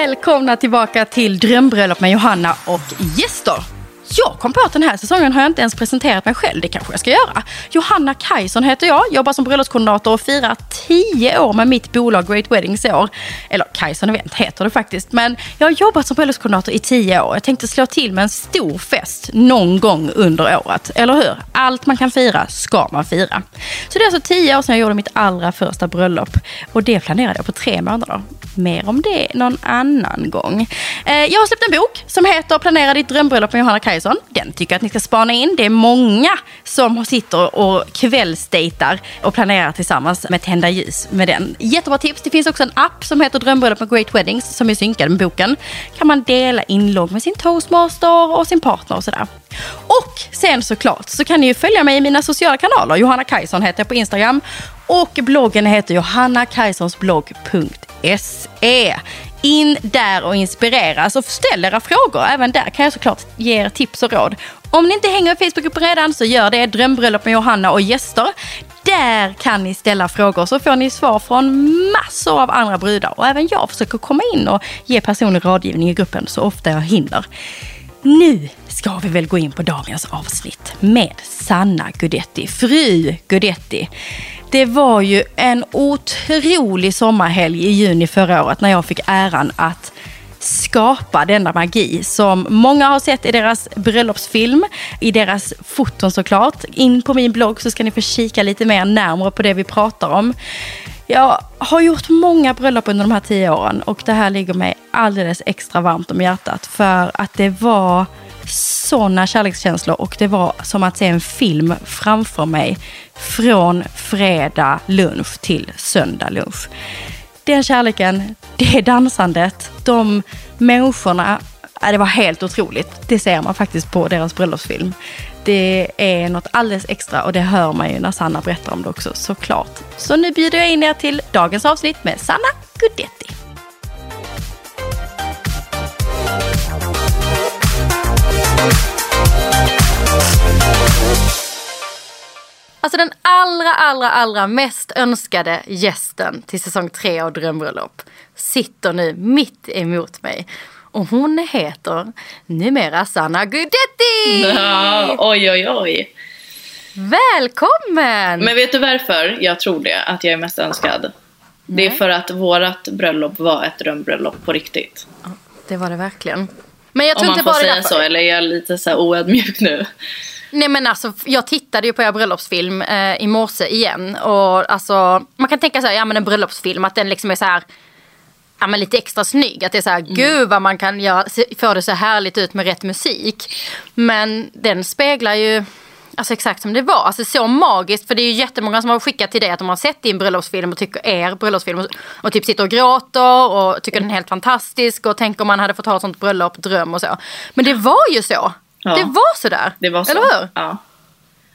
Välkomna tillbaka till Drömbröllop med Johanna och gäster. Jag kom på att den här säsongen har jag inte ens presenterat mig själv. Det kanske jag ska göra. Johanna Kajson heter jag, jobbar som bröllopskoordinator och firar tio år med mitt bolag Great Weddings år. Eller Kajson Event heter det faktiskt. Men jag har jobbat som bröllopskoordinator i tio år. Jag tänkte slå till med en stor fest någon gång under året. Eller hur? Allt man kan fira ska man fira. Så det är alltså tio år sedan jag gjorde mitt allra första bröllop. Och det planerade jag på tre månader. Mer om det någon annan gång. Eh, jag har släppt en bok som heter Planera ditt drömbröllop med Johanna Kajson. Den tycker jag att ni ska spana in. Det är många som sitter och kvällsdejtar och planerar tillsammans med tända ljus med den. Jättebra tips. Det finns också en app som heter Drömbröllop med Great Weddings som är synkad med boken. kan man dela inlogg med sin toastmaster och sin partner och sådär. Och sen såklart så kan ni ju följa mig i mina sociala kanaler. Johanna Kajson heter jag på Instagram. Och bloggen heter johannakajsonsblogg.se. In där och inspireras och ställ era frågor. Även där kan jag såklart ge er tips och råd. Om ni inte hänger i Facebookgruppen redan så gör det. Drömbröllop med Johanna och gäster. Där kan ni ställa frågor så får ni svar från massor av andra brudar. Och även jag försöker komma in och ge personlig rådgivning i gruppen så ofta jag hinner. Nu ska vi väl gå in på dagens avsnitt med Sanna Gudetti, fru Gudetti. Det var ju en otrolig sommarhelg i juni förra året när jag fick äran att skapa denna magi som många har sett i deras bröllopsfilm, i deras foton såklart. In på min blogg så ska ni få kika lite mer närmare på det vi pratar om. Jag har gjort många bröllop under de här tio åren och det här ligger mig alldeles extra varmt om hjärtat för att det var sådana kärlekskänslor och det var som att se en film framför mig från fredag lunch till söndag lunch. Den kärleken, det dansandet, de människorna, det var helt otroligt. Det ser man faktiskt på deras bröllopsfilm. Det är något alldeles extra och det hör man ju när Sanna berättar om det också såklart. Så nu bjuder jag in er till dagens avsnitt med Sanna Gudet. Alltså den allra, allra, allra mest önskade gästen till säsong tre av Drömbröllop sitter nu mitt emot mig. Och hon heter numera Sanna Gudetti! Ja, oj, oj, oj. Välkommen! Men vet du varför jag tror det, att jag är mest önskad? Det är Nej. för att vårat bröllop var ett drömbröllop på riktigt. Det var det verkligen. Men jag Om tror man inte får bara säga därför. så, eller är jag lite så här oödmjuk nu? Nej men alltså jag tittade ju på er bröllopsfilm eh, i morse igen. Och alltså man kan tänka här, ja men en bröllopsfilm att den liksom är så här. Ja men lite extra snygg. Att det är så här, gud vad man kan göra, få det så härligt ut med rätt musik. Men den speglar ju Alltså exakt som det var. Alltså så magiskt. För det är ju jättemånga som har skickat till dig att de har sett din bröllopsfilm och tycker er bröllopsfilm och, och typ sitter och gråter och tycker den är helt fantastisk och tänker om man hade fått ha ett sånt bröllop, dröm och så. Men det var ju så. Ja. Det var så där. Det var så. Eller hur? Ja.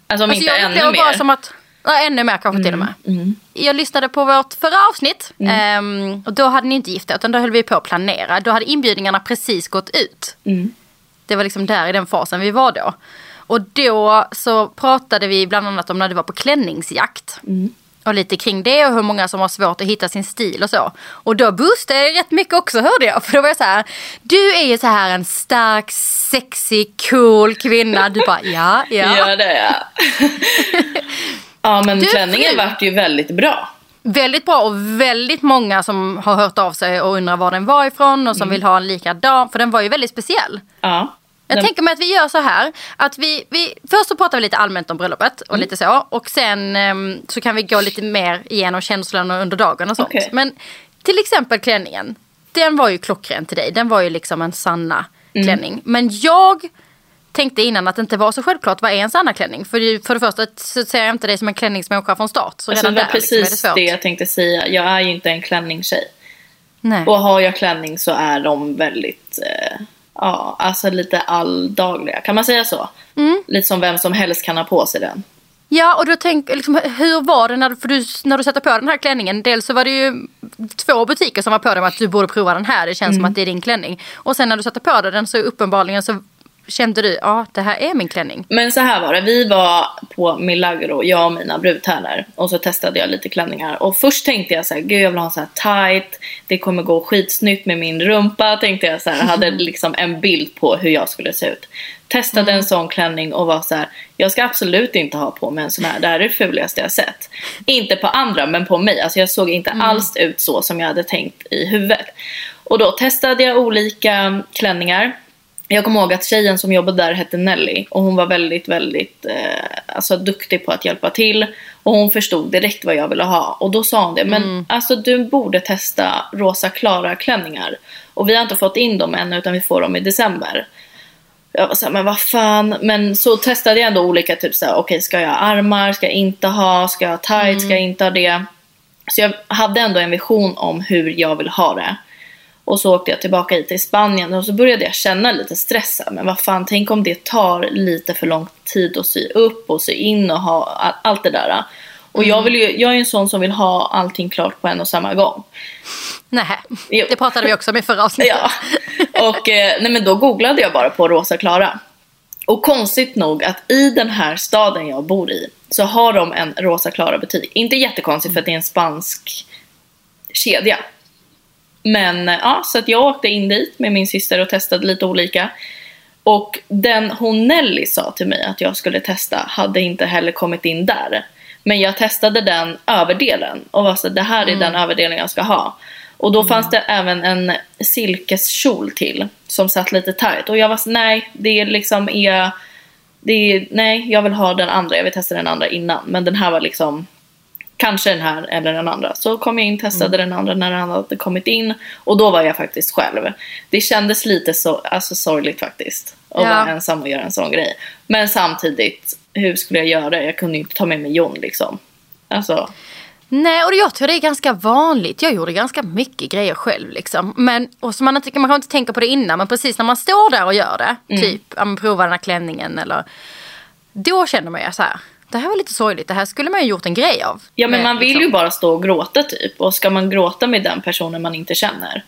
Alltså om Alltså inte jag ännu upplever bara mer. som att, ja, ännu mer kanske till och med. Mm. Jag lyssnade på vårt förra avsnitt ehm, och då hade ni inte gift er utan då höll vi på att planera. Då hade inbjudningarna precis gått ut. Mm. Det var liksom där i den fasen vi var då. Och då så pratade vi bland annat om när det var på klänningsjakt. Mm. Och lite kring det och hur många som har svårt att hitta sin stil och så. Och då boostade jag rätt mycket också hörde jag. För då var jag så här, du är ju så här en stark, sexy, cool kvinna. Du bara, ja, ja. Ja, det är jag. ja, men Du, klänningen vart ju väldigt bra. Väldigt bra och väldigt många som har hört av sig och undrar var den var ifrån och som vill ha en likadan. För den var ju väldigt speciell. Ja. Jag tänker mig att vi gör så här. Att vi, vi, först så pratar vi lite allmänt om bröllopet och lite så. Och sen ehm, så kan vi gå lite mer igenom känslorna under dagen och sånt. Okej. Men till exempel klänningen. Den var ju klockren till dig. Den var ju liksom en Sanna klänning. Men jag tänkte innan att det inte var så självklart vad är en Sanna klänning. För, det- för det första så ser jag inte dig som en klänningsmänniska från start. Så Alltså, redan det var där liksom är det precis svårt. det jag tänkte säga. Jag är ju inte en klänningstjej. Nej. Och har jag klänning så är de väldigt, eh, ja, alltså lite alldagliga. Kan man säga så? Mm. Lite som vem som helst kan ha på sig den. Ja, och då tänk, liksom, hur var det när du, du, när du satte på den här klänningen? Dels så var det ju två butiker som var på med att du borde prova den här. Det känns Mm. som att det är din klänning. Och sen när du satte på dig den så uppenbarligen så kände du, ja det här är min klänning? Men så här var det, vi var på Milagro, jag och mina brudtärnor. Och så testade jag lite klänningar. Och först tänkte jag så här, gud jag vill ha så här tight. Det kommer gå skitsnyggt med min rumpa. Tänkte jag så här, hade liksom en bild på hur jag skulle se ut. Testade Mm. en sån klänning och var så här, jag ska absolut inte ha på mig en sån här. Det här är det fulaste jag sett. Inte på andra men på mig. Alltså jag såg inte Mm. alls ut så som jag hade tänkt i huvudet. Och då testade jag olika klänningar. Jag kommer ihåg att tjejen som jobbade där hette Nelly och hon var väldigt, väldigt eh, alltså, duktig på att hjälpa till. Och hon förstod direkt vad jag ville ha. Och då sa hon det, men alltså du borde testa rosa klara klänningar. Och vi har inte fått in dem än utan vi får dem i december. Jag var såhär, men vad fan. Men så testade jag ändå olika, typ såhär, okej ska jag ha armar, ska jag inte ha, ska jag ha tight, ska jag inte ha det. Så jag hade ändå en vision om hur jag vill ha det. Och så åkte jag tillbaka hit till Spanien och så började jag känna lite stress. Men vad fan, tänk om det tar lite för lång tid att sy upp och sy in och ha all- allt det där. Och jag, vill ju, jag är en sån som vill ha allting klart på en och samma gång. Nej, det pratade vi också om i förra avsnittet. Ja. Och eh, nej, men då googlade jag bara på Rosa Klara. Och konstigt nog att i den här staden jag bor i så har de en Rosa Klara butik. Inte jättekonstigt för att det är en spansk kedja. Men eh, ja, så att jag åkte in dit med min syster och testade lite olika. Och den hon Nelly sa till mig att jag skulle testa hade inte heller kommit in där. Men jag testade den överdelen och var så det här är den överdelen jag ska ha. Och då fanns det även en silkeskjol till som satt lite tight. Och jag var så nej, det är liksom är, det är, nej, jag vill ha den andra. Jag vill testa den andra innan. Men den här var liksom kanske den här eller den andra. Så kom jag in, testade den andra när den hade kommit in. Och då var jag faktiskt själv. Det kändes lite så, alltså sorgligt faktiskt. Att Ja. vara ensam och göra en sån grej. Men samtidigt, hur skulle jag göra? Jag kunde ju inte ta med mig Jon liksom. Alltså, Nej, och jag tror det är ganska vanligt. Jag gjorde ganska mycket grejer själv. Liksom. Men, och så man, inte, man kan inte tänka på det innan, men precis när man står där och gör det, typ ja, men prova den här klänningen eller... Då känner man ju så här, det här var lite sorgligt, det här skulle man ju gjort en grej av. ja men Med, man vill liksom. ju bara stå och gråta typ. Och ska man gråta med den personen man inte känner?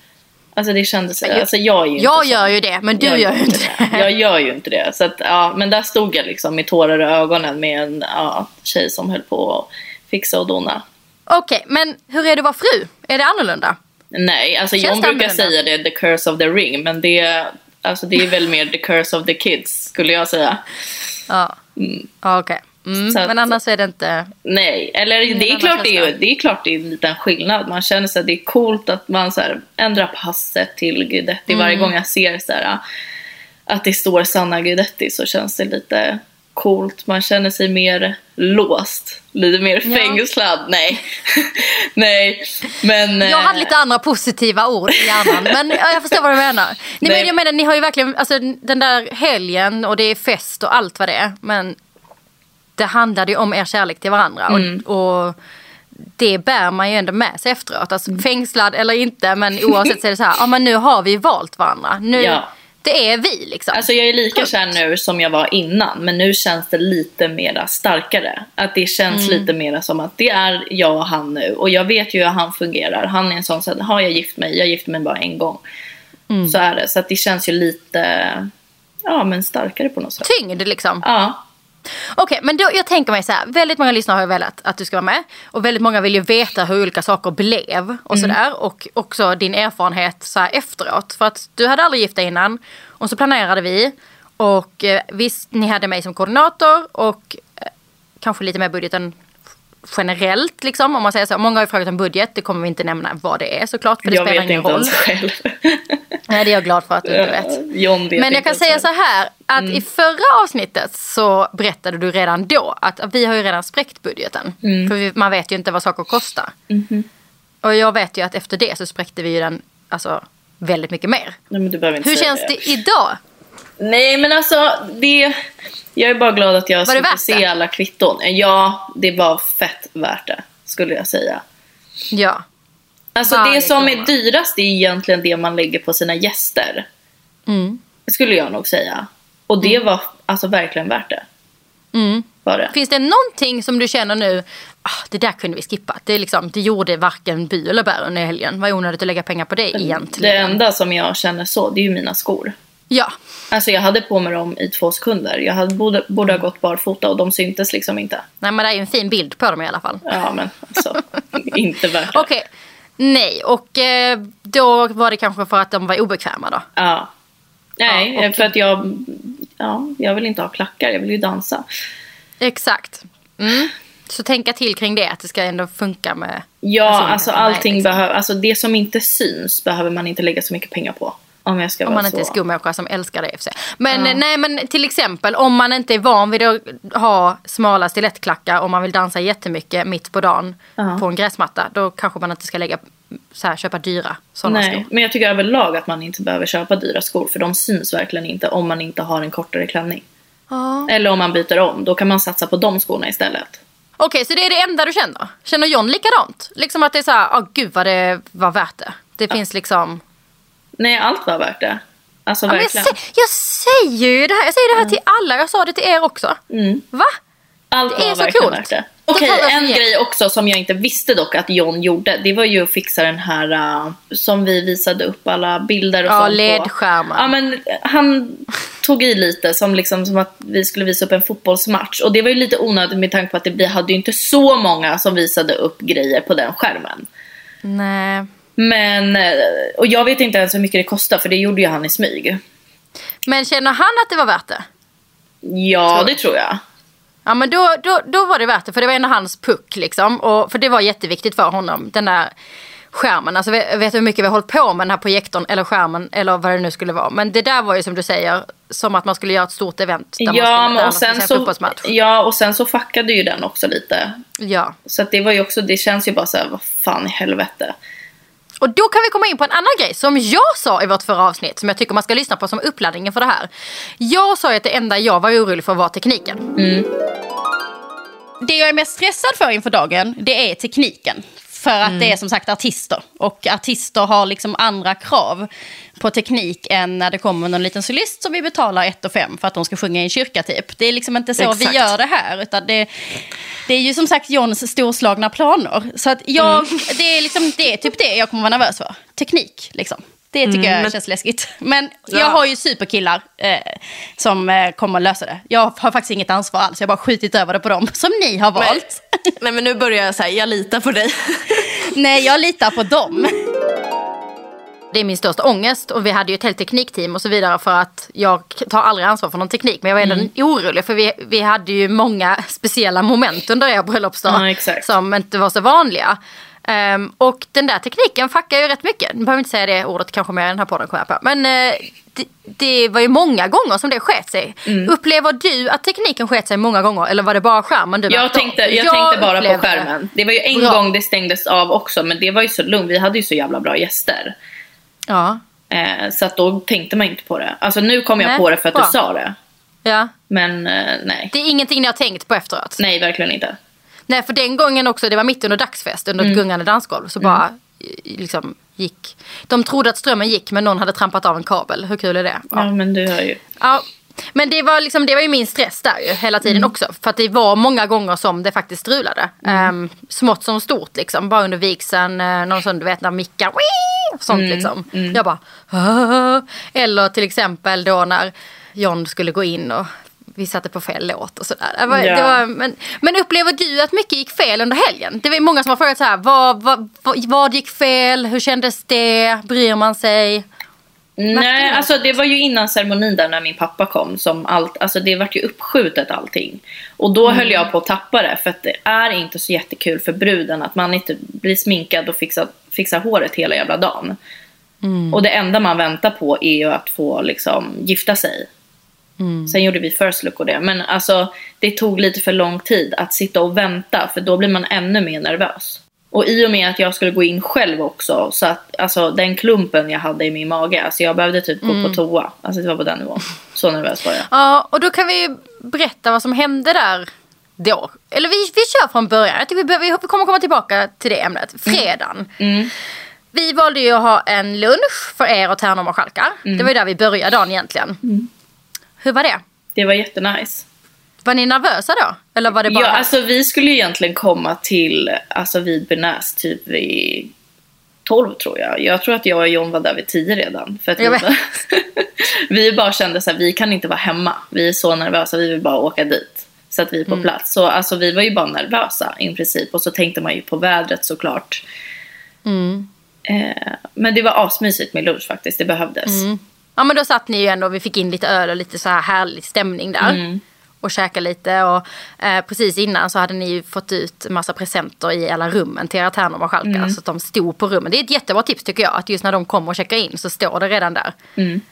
Alltså det kändes, alltså jag är ju Jag inte gör sån. ju det, men du Jag gör ju inte det. Jag gör ju inte det. Så att, ja, men där stod jag liksom med tårar i ögonen med en ja, tjej som höll på att fixa och dona. Okej, men hur är det att vara fru? Är det annorlunda? Nej, alltså Känns John det brukar annorlunda? säga det, the curse of the ring. Men det, alltså, det är väl mer the curse of the kids, skulle jag säga. Ja, ja okej. Mm. Att- Men annars är det inte... Nej, eller det är, klart det, är, det är klart det är en liten skillnad. Man känner sig att det är coolt att man så här, ändrar passet till Guidetti. Varje Mm. gång jag ser så här, att det står Sanna Guidetti så känns det lite coolt. Man känner sig mer låst. Lite mer Ja. fängslad. Nej. Nej. Men... Jag eh, hade lite andra positiva ord i hjärnan. Men ja, jag förstår vad du menar. Nej, Nej. men jag menar, ni har ju verkligen, alltså den där helgen och det är fest och allt vad det är. Men det handlade ju om er kärlek till varandra. Mm. Och, och det bär man ju ändå med sig efteråt. Alltså Mm. fängslad eller inte, men oavsett så är det så här, ja men nu har vi valt varandra. Nu, Ja. Det är vi liksom. Alltså jag är lika kär nu som jag var innan men nu känns det lite mera starkare. Att det känns Mm. lite mera som att det är jag och han nu och jag vet ju hur han fungerar. Han är en sån som har jag gift mig, jag gifte mig bara en gång. Mm. Så är det. Så att det känns ju lite ja, men starkare på något sätt. Tyngd liksom. Ja, Okej, men då, jag tänker mig så här. Väldigt många lyssnare har ju velat att du ska vara med. Och väldigt många vill ju veta hur olika saker blev och sådär. Och också din erfarenhet så här efteråt. För att du hade aldrig gift dig innan. Och så planerade vi. Och eh, visst, ni hade mig som koordinator och eh, kanske lite mer budgeten generellt liksom. Om man säger så. Många har ju frågat om budget. Det kommer vi inte nämna vad det är såklart. För det jag spelar vet ingen inte roll. ens själv. Nej, det är jag glad för att du inte vet. John vet Men jag kan säga själv. så här att Mm. i förra avsnittet så berättade du redan då att vi har ju redan spräckt budgeten. Mm. För vi, man vet ju inte vad saker kostar. Mhm. Och jag vet ju att efter det så spräckte vi ju den alltså, väldigt mycket mer. Nej, men du behöver inte Hur känns det idag? Nej men alltså det... Jag är bara glad att jag det slipper se det? alla kvitton. Ja, det var fett värt det. Skulle jag säga. Ja. Alltså Varje det som är krona. dyrast är egentligen det man lägger på sina gäster. Mm. Skulle jag nog säga. Och det var alltså verkligen värt det. Mm. Var det. Finns det någonting som du känner nu, ah, det där kunde vi skippa. Det, är liksom, det gjorde varken by eller bär under helgen. Vad onödigt att lägga pengar på det Det egentligen. enda som jag känner så, det är ju mina skor. Ja. Alltså jag hade på mig dem i två sekunder. Jag hade, borde, borde ha gått barfota och de syntes liksom inte. Nej men det är ju en fin bild på dem i alla fall. Ja men alltså, inte värt det. Okej. Nej, och eh, då var det kanske för att de var obekväma då? Ja. Nej, Ja, och- för att jag, ja, jag vill inte ha klackar, jag vill ju dansa. Exakt. Mm. Så tänka till kring det, att det ska ändå funka med... Ja, Alltså, allting liksom. behöver, alltså det som inte syns behöver man inte lägga så mycket pengar på. Om jag ska Om man inte är skomänniska som älskar det i och för sig. Men eh, nej men till exempel om man inte är van vid att ha smala stilettklackar och man vill dansa jättemycket mitt på dagen Ja. på en gräsmatta. Då kanske man inte ska lägga, så här, köpa dyra sådana Nej, skor. men jag tycker överlag att man inte behöver köpa dyra skor för de syns verkligen inte om man inte har en kortare klänning. Ja. Eller om man byter om, då kan man satsa på de skorna istället. Okej, så det är det enda du känner? Känner John likadant? Liksom att det är så här, åh gud vad det var värt det. Det finns liksom... Nej, allt var värt det. Alltså Ja, men jag, verkligen. sä- jag säger ju det här, jag säger det här till alla. Jag sa det till er också. Mm. Va? Allt Det är var så verkligen coolt. värt det. Okej, oss en grej också som jag inte visste dock att John gjorde. Det var ju att fixa den här uh, som vi visade upp alla bilder och Ja, sånt på. LED-skärmar. Ja, men han tog i lite som, liksom, som att vi skulle visa upp en fotbollsmatch. Och det var ju lite onödigt med tanke på att vi hade ju inte så många som visade upp grejer på den skärmen. Nej. Men, eh, och jag vet inte ens hur mycket det kostar för det gjorde ju han i smyg. Men känner han att det var värt det? Ja, det tror jag. Ja men då, då, då var det värt det för det var ändå hans puck liksom. Och, för det var jätteviktigt för honom, den där skärmen. Alltså vet vet du hur mycket vi har hållit på med den här projektorn eller skärmen eller vad det nu skulle vara. Men det där var ju som du säger, som att man skulle göra ett stort event. Där Ja, man skulle, och sen se en så, ja, och sen så fuckade ju den också lite. Ja. Så att det var ju också, det känns ju bara så här, vad fan i helvete. Och då kan vi komma in på en annan grej som jag sa i vårt förra avsnitt som jag tycker man ska lyssna på som uppladdningen för det här. Jag sa ju att det enda jag var orolig för var tekniken. Mm. Det jag är mest stressad för inför dagen, det är tekniken. För att det är som sagt artister. Och artister har liksom andra krav på teknik än när det kommer någon liten solist som vi betalar 1 och 5 för att de ska sjunga i en kyrka typ. Det är liksom inte så Exakt. vi gör det här. Utan det, det är ju som sagt Johns storslagna planer. Så att jag, det, är liksom, det är typ det jag kommer vara nervös för. Teknik liksom. Det tycker jag känns läskigt. Men jag har ju superkillar eh, som eh, kommer lösa det. Jag har faktiskt inget ansvar alls. Jag har bara skjutit över det på dem som ni har valt. Nej men nu börjar jag säga, jag litar på dig. Nej, jag litar på dem. Det är min största ångest och vi hade ju ett helt teknikteam och så vidare för att jag tar aldrig ansvar för någon teknik men jag var ändå Mm. orolig för vi, vi hade ju många speciella moment under er bröllopsdag Ja, som inte var så vanliga. Ehm, och den där tekniken fuckar ju rätt mycket. Nu behöver inte säga det ordet kanske mer i den här podden kommer jag på. Men eh, det, det var ju många gånger som det sket sig. Mm. Upplever du att tekniken sket sig många gånger eller var det bara skärmen du Jag tänkte, jag tänkte bara på skärmen. Det var ju en Bra. gång det stängdes av också men det var ju så lugnt. Vi hade ju så jävla bra gäster. Ja. Eh, så att då tänkte man inte på det. Alltså nu kom jag Nej, på det för att bra. du sa det. ja. Men eh, nej. Det är ingenting ni har tänkt på efteråt? Nej, verkligen inte. Nej, för den gången också, det var mitt under dagsfest, under ett Mm. gungande dansgolv, så bara eh, liksom gick. De trodde att strömmen gick, men någon hade trampat av en kabel. Hur kul är det? Ja, men du hör ju. Ja. Men det var, liksom, det var ju min stress där ju, hela tiden Mm. också. För att det var många gånger som det faktiskt strulade. Um, smått som stort liksom. Bara under vigseln, eh, någon sån du vet när mickar, sånt Mm. liksom. Jag bara "Ah." Eller till exempel då när John skulle gå in och vi satte på fel låt och sådär. Det var, Ja. det var, men, men upplever du att mycket gick fel under helgen? Det var många som har frågat så här, vad, vad, vad, vad gick fel? Hur kändes det? Bryr man sig? Nej, alltså det var ju innan ceremonin där när min pappa kom som allt, alltså det vart ju uppskjutet allting. Och då höll jag på att tappa det för att det är inte så jättekul för bruden att man inte blir sminkad och fixar, fixar håret hela jävla dagen. Och det enda man väntar på är ju att få liksom gifta sig. Sen gjorde vi first look och det. Men alltså det tog lite för lång tid att sitta och vänta för då blir man ännu mer nervös. Och i och med att jag skulle gå in själv också så att alltså den klumpen jag hade i min mage, alltså jag behövde typ gå på toa. Alltså det var på den nivån. Så nervös var jag. Ja, och då kan vi berätta vad som hände där då. Eller vi, vi kör från början. Jag vi, behöver, vi kommer komma tillbaka till det ämnet. Fredagen. Mm. Vi valde ju att ha en lunch för er och Tärnum och Schalkar. Mm. Det var ju där vi började dagen egentligen. Hur var det? Det var jättenice. Var ni nervösa då? Eller var det bara... Ja, alltså vi skulle ju egentligen komma till, alltså vid Benäs typ vid 12 tror jag. Jag tror att jag och John var där vid 10 redan. För att vi, bara, vi bara kände så här, vi kan inte vara hemma. Vi är så nervösa, vi vill bara åka dit. Så att vi är på plats. Så alltså, vi var ju bara nervösa i princip. Och så tänkte man ju på vädret såklart. Eh, men det var asmysigt med lunch faktiskt, det behövdes. Ja men då satt ni ju ändå, vi fick in lite öl och lite så här härlig stämning där. Och käka lite och eh, precis innan så hade ni ju fått ut massa presenter i alla rummen till era tärnor och marskalkar. Så att de stod på rummen. Det är ett jättebra tips tycker jag. Att just när de kommer och checkar in så står det redan där.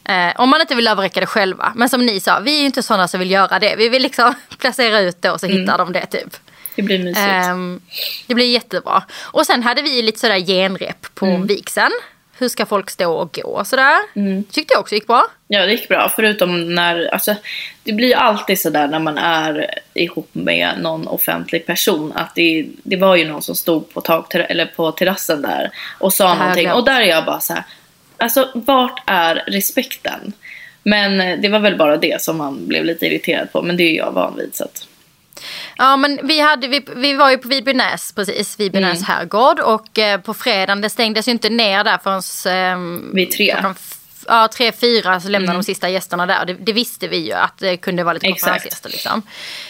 Eh, om man inte vill överräcka det själva. Men som ni sa, vi är ju inte sådana som vill göra det. Vi vill liksom placera ut det och så hittar de det typ. Det blir mysigt. Ehm, det blir jättebra. Och sen hade vi lite sådär genrep på Mm. vigseln. Hur ska folk stå och gå och sådär. Tyckte jag också gick bra. Ja, det gick bra. Förutom när, alltså, det blir ju alltid sådär när man är ihop med någon offentlig person. Att det, det var ju någon som stod på, tak, eller på terrassen där och sa någonting. Och där är jag bara så här, alltså vart är respekten? Men eh, det var väl bara det som man blev lite irriterad på. Men det är jag van vid. Så att, Ja men vi, hade, vi, vi var ju på Vidbynäs precis, Vidbynäs Mm. herrgård. Och eh, på fredagen, det stängdes ju inte ner där förrän... ehm, Vid tre. Klockan Ja, tre, fyra så lämnade de sista gästerna där. Det, det visste vi ju att det kunde vara lite konferensgäster. Liksom.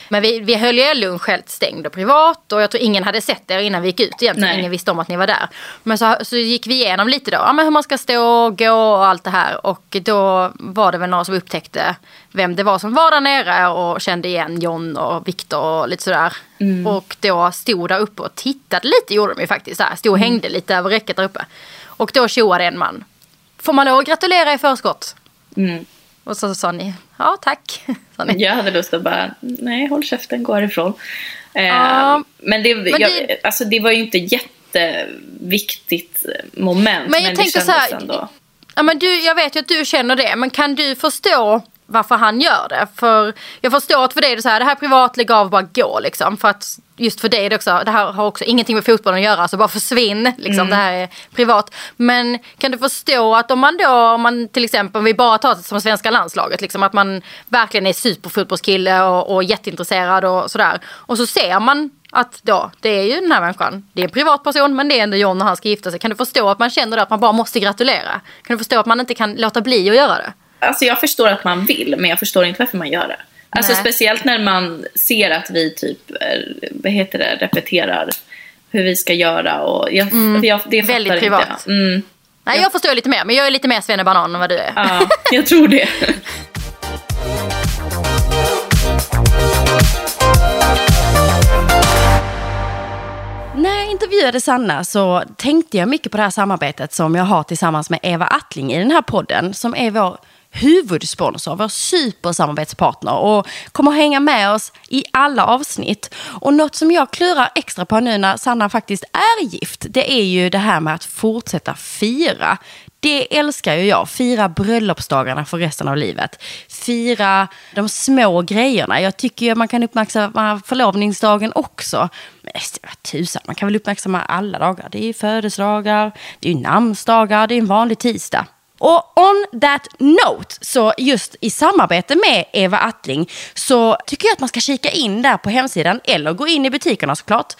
Men vi, vi höll ju lunch helt stängd och privat. Och jag tror ingen hade sett er innan vi gick ut egentligen. Nej. Ingen visste om att ni var där. Men så, så gick vi igenom lite då. Ja, men hur man ska stå och gå och allt det här. Och då var det väl några som upptäckte vem det var som var där nere. Och kände igen John och Viktor och lite sådär. Och då stod där uppe och tittade lite gjorde de ju faktiskt. Så här, stod och hängde lite över räcket där uppe. Och då tjoade en man. Får man att gratulera i förskott? mm. Och så sa ni, ja tack. Ni. Jag hade lust att bara, nej håll käften, gå härifrån. Eh, Ja, men det, men jag, det- Alltså, det var ju inte jätteviktigt moment. Men jag det tänker kändes så här, ändå. Ja, men du, jag vet ju att du känner det, men kan du förstå varför han gör det? För jag förstår att för dig är det så här, det här är privat, lägg av, bara gå liksom. För att just för dig är det också, det här har också ingenting med fotbollen att göra, så bara försvinn. Liksom, Det här är privat. Men kan du förstå att om man då, om man till exempel, om vi bara tar det som svenska landslaget, liksom, att man verkligen är superfotbollskille och, och jätteintresserad och sådär. Och så ser man att då, det är ju den här människan, det är en privatperson men det är ändå John och han ska gifta sig. Kan du förstå att man känner det, att man bara måste gratulera? Kan du förstå att man inte kan låta bli att göra det? Alltså jag förstår att man vill, men jag förstår inte varför man gör det. Alltså Nej. speciellt när man ser att vi typ, eh, vad heter det, repeterar hur vi ska göra och jag, jag, det fattar Mm. Väldigt inte privat. jag. Mm, Nej, jag förstår lite mer, men jag är lite mer svennebanan än vad du är. ja, jag tror det. När jag intervjuade Sanna så tänkte jag mycket på det här samarbetet som jag har tillsammans med Eva Attling i den här podden, som är vår huvudsponsor, vår supersamarbetspartner och kommer att hänga med oss i alla avsnitt. Och något som jag klurar extra på nu när Sanna faktiskt är gift, det är ju det här med att fortsätta fira. Det älskar ju jag. Fira bröllopsdagarna för resten av livet. Fira de små grejerna. Jag tycker ju man kan uppmärksamma förlovningsdagen också. Men vad tusan, man kan väl uppmärksamma alla dagar. Det är ju födelsedagar, det är ju namnsdagar, det är en vanlig tisdag. Och on that note, så just i samarbete med Eva Attling så tycker jag att man ska kika in där på hemsidan eller gå in i butikerna såklart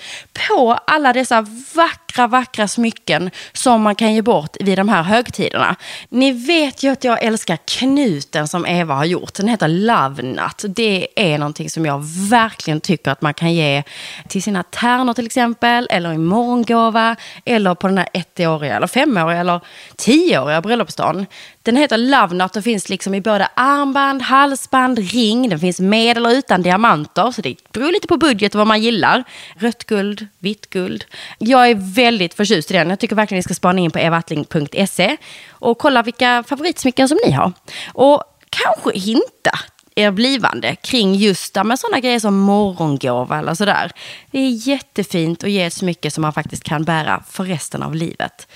på alla dessa vackra, vackra smycken som man kan ge bort vid de här högtiderna. Ni vet ju att jag älskar knuten som Eva har gjort. Den heter Love Nut. Det är någonting som jag verkligen tycker att man kan ge till sina tärnor till exempel, eller i morgongåva, eller på den här ettåriga, eller femåriga, eller tioåriga bröllopsdagen. Den heter Love Not och finns liksom i både armband, halsband, ring. Den finns med eller utan diamanter, så det beror lite på budget och vad man gillar. Rött guld, vitt guld. Jag är väldigt förtjust i den. Jag tycker verkligen ni ska spana in på evattling.se och kolla vilka favoritsmycken som ni har. Och kanske hinta er blivande kring just med sådana grejer som morgongåva eller sådär. Det är jättefint att ge ett smycke som man faktiskt kan bära för resten av livet.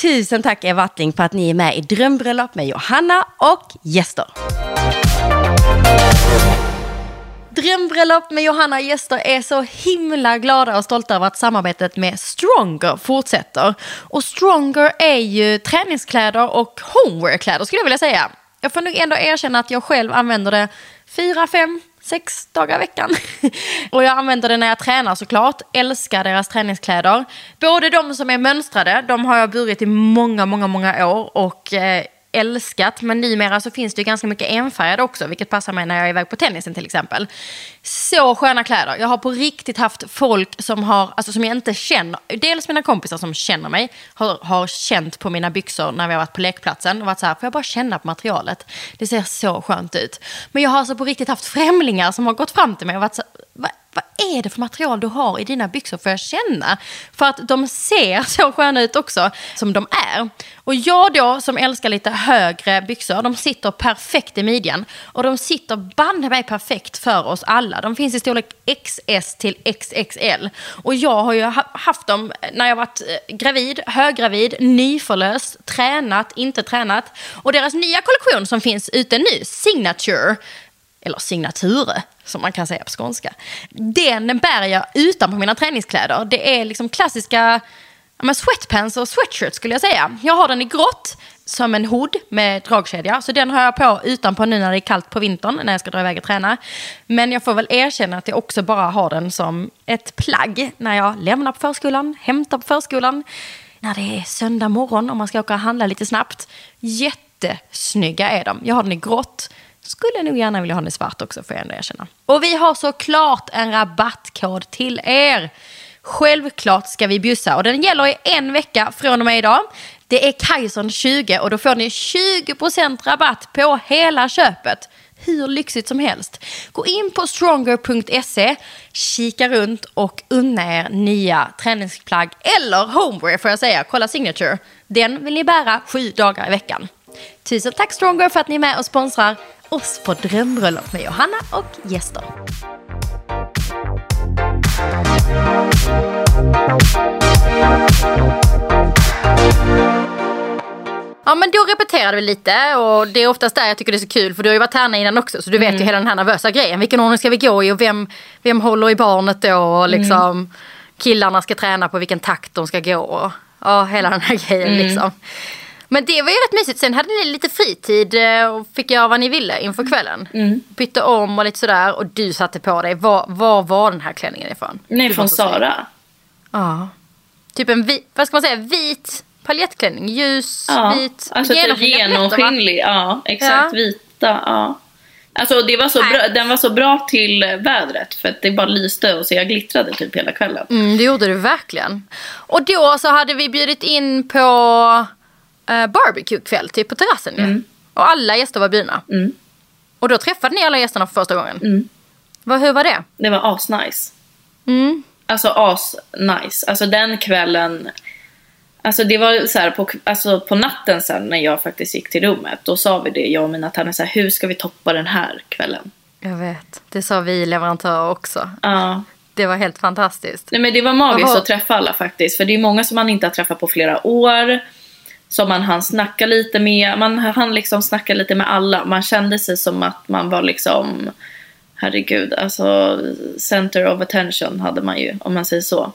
Tusen tack Eva Attling för att ni är med i Drömbröllop med Johanna och gäster. Drömbröllop med Johanna och gäster är så himla glada och stolta över att samarbetet med Stronger fortsätter. Och Stronger är ju träningskläder och homewearkläder skulle jag vilja säga. Jag får nog ändå erkänna att jag själv använder det fyra, fem, sex dagar i veckan. och jag använder det när jag tränar såklart. Älskar deras träningskläder. Både de som är mönstrade, de har jag burit i många, många, många år. Och eh, älskat. Men numera så finns det ju ganska mycket enfärgade också, vilket passar mig när jag är iväg på tennisen till exempel. Så sköna kläder. Jag har på riktigt haft folk som har, alltså som jag inte känner, dels mina kompisar som känner mig, har, har känt på mina byxor när vi har varit på lekplatsen och varit så här, får jag bara känna på materialet? Det ser så skönt ut. Men jag har alltså på riktigt haft främlingar som har gått fram till mig och varit så här, är det för material du har i dina byxor får jag känna? För att de ser så sköna ut också som de är. Och jag då som älskar lite högre byxor, de sitter perfekt i midjan. Och de sitter banne mig perfekt för oss alla. De finns i storlek XS till XXL. Och jag har ju haft dem när jag varit eh, gravid, höggravid, nyförlöst, tränat, inte tränat. Och deras nya kollektion som finns ute nu, Signature, eller signature som man kan säga på skånska. Den bär jag utanpå mina träningskläder. Det är liksom klassiska ja, sweatpants och sweatshirt skulle jag säga. Jag har den i grått som en hood med dragkedja. Så den har jag på utanpå nu när det är kallt på vintern när jag ska dra iväg och träna. Men jag får väl erkänna att jag också bara har den som ett plagg när jag lämnar på förskolan, hämtar på förskolan. När det är söndag morgon och man ska åka och handla lite snabbt. Jättesnygga är de. Jag har den i grått skulle nog gärna vilja ha den i svart också får jag ändå erkänna. Och vi har såklart en rabattkod till er. Självklart ska vi bjussa och den gäller i en vecka från och med idag. Det är Kajson 20 och då får ni 20% rabatt på hela köpet. Hur lyxigt som helst. Gå in på stronger.se, kika runt och unna er nya träningsplagg eller Homeware får jag säga. Kolla Signature. Den vill ni bära sju dagar i veckan. Tusen tack Stronger för att ni är med och sponsrar oss på Drömbröllop med Johanna och gäster. Ja men då repeterade vi lite och det är oftast där jag tycker det är så kul för du har ju varit här innan också så du vet ju mm. hela den här nervösa grejen. Vilken ordning ska vi gå i och vem, vem håller i barnet då och liksom mm. killarna ska träna på vilken takt de ska gå och ja, hela den här grejen mm. liksom. Men det var ju rätt mysigt. Sen hade ni lite fritid eh, och fick göra vad ni ville inför mm. kvällen. Mm. Bytte om och lite sådär. Och du satte på dig. Var, var var den här klänningen ifrån? Nej, från Sara. Ja. Typ en vit, vad ska man säga, vit paljettklänning. Ljus, ja. vit. Alltså typ genomskinlig. Ja, exakt. Ja. Vita. Ja. Alltså det var så bra, den var så bra till vädret för att det bara lyste och så jag glittrade typ hela kvällen. Mm, det gjorde du verkligen. Och då så hade vi bjudit in på eh, barbecue-kväll typ på terrassen mm. Och alla gäster var bjudna. Mm. Och då träffade ni alla gästerna för första gången. Mm. Vad, hur var det? Det var asnice. Mm. Alltså asnice. Alltså den kvällen. Alltså det var så här på, alltså på natten sen när jag faktiskt gick till rummet. Då sa vi det, jag och mina tanter, så här, hur ska vi toppa den här kvällen? Jag vet. Det sa vi leverantörer också. Ja. Det var helt fantastiskt. Nej men det var magiskt var... att träffa alla faktiskt. För det är många som man inte har träffat på flera år som man hann snacka lite med. Man hann liksom snacka lite med alla. Man kände sig som att man var liksom, herregud, alltså center of attention hade man ju om man säger så.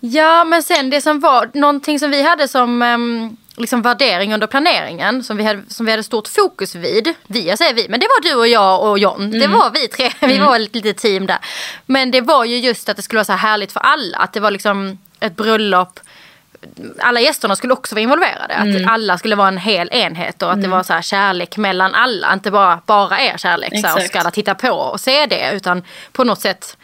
Ja, men sen det som var, någonting som vi hade som um, liksom värdering under planeringen, som vi, hade, som vi hade stort fokus vid. Vi, jag säger vi, men det var du och jag och John. Mm. Det var vi tre, vi mm. var ett litet team där. Men det var ju just att det skulle vara så här härligt för alla. Att det var liksom ett bröllop alla gästerna skulle också vara involverade. Mm. Att alla skulle vara en hel enhet och att mm. det var så här kärlek mellan alla. Inte bara, bara er kärlek. Så här, och ska alla titta på och se det. Utan på något sätt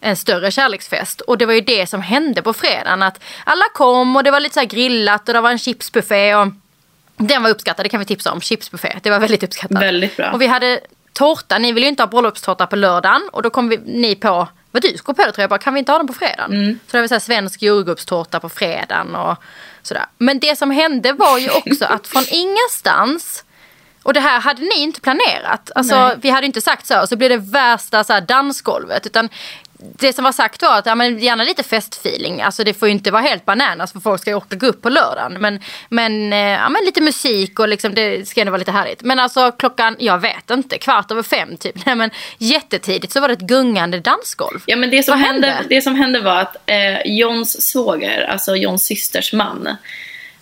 en större kärleksfest. Och det var ju det som hände på fredagen. Att alla kom och det var lite så grillat och det var en chipsbuffé. Och den var uppskattad, det kan vi tipsa om. Chipsbuffé, det var väldigt uppskattat. Väldigt bra. Och vi hade tårta, ni ville ju inte ha bröllopstårta på lördagen. Och då kom vi, ni på vad du kom på det tror jag bara, kan vi inte ha den på fredagen? Mm. Så det var så här svensk jordgubbstårta på fredagen och sådär. Men det som hände var ju också att från ingenstans och det här hade ni inte planerat. Alltså, vi hade inte sagt så, så blev det värsta så här, dansgolvet. Utan det som var sagt var att ja, men gärna lite festfeeling. Alltså det får ju inte vara helt bananas för folk ska ju orka gå upp på lördagen. Men, men, eh, ja, men lite musik och liksom, det ska ändå vara lite härligt. Men alltså klockan, jag vet inte, kvart över fem typ. Nej, men jättetidigt så var det ett gungande dansgolv. Ja men det som, hände, hände? det som hände var att eh, Johns svåger, alltså Johns systers man.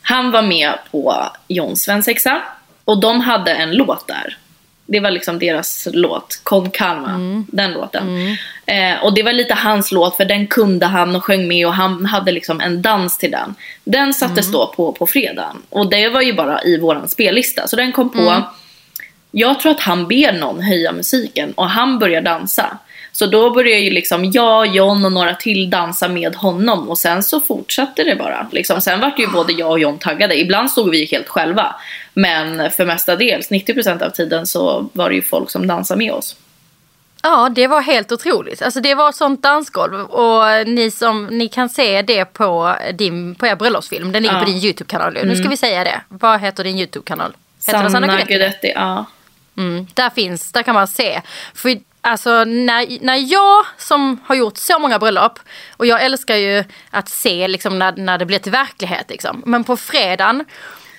Han var med på Johns svensexa och de hade en låt där. Det var liksom deras låt, Con Calma, Mm. den låten. Eh, och det var lite hans låt för den kunde han och sjöng med och han hade liksom en dans till den. Den sattes Mm. då på på fredagen och det var ju bara i våran spellista så den kom på. Mm. Jag tror att han ber någon höja musiken och han börjar dansa. Så då började ju liksom jag, John och några till dansa med honom och sen så fortsatte det bara. Liksom. Sen vart ju både jag och John taggade. Ibland stod vi helt själva. Men för mestadels, 90% av tiden så var det ju folk som dansade med oss. Ja, det var helt otroligt. Alltså det var sånt dansgolv och ni som, ni kan se det på, din, på er bröllopsfilm. Den ligger Ja. på din YouTube-kanal nu. Nu ska vi säga det. Vad heter din YouTube-kanal? Den Sanna Guidetti? Guidetti, ja. Mm, där finns, där kan man se. För alltså när, när jag som har gjort så många bröllop och jag älskar ju att se liksom när, när det blir till verklighet liksom. Men på fredagen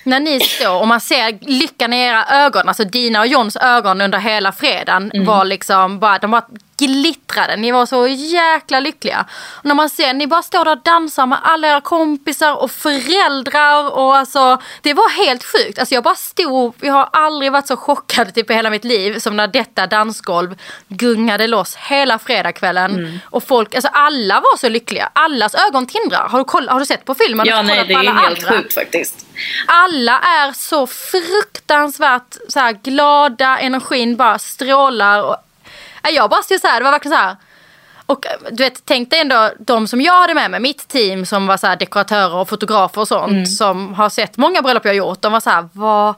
när ni står och man ser lyckan i era ögon, alltså dina och Johns ögon under hela fredagen var liksom bara, de bara glittrade. Ni var så jäkla lyckliga. Och när man ser, ni bara står där och dansar med alla era kompisar och föräldrar och alltså det var helt sjukt. Alltså jag bara stod, jag har aldrig varit så chockad typ i hela mitt liv som när detta dansgolv gungade loss hela fredagskvällen. Och folk, alltså alla var så lyckliga. Allas ögon tindrar. Har du, koll, har du sett på filmen? Ja, nej det är alla helt andra? sjukt faktiskt. Alla är så fruktansvärt så här, glada, energin bara strålar. Jag bara stod så här, det var verkligen så här. Och eh, du vet, tänk dig ändå de som jag hade med mig, mitt team som var så här dekoratörer och fotografer och sånt. Som har sett många bröllop jag har gjort. De var så här, vad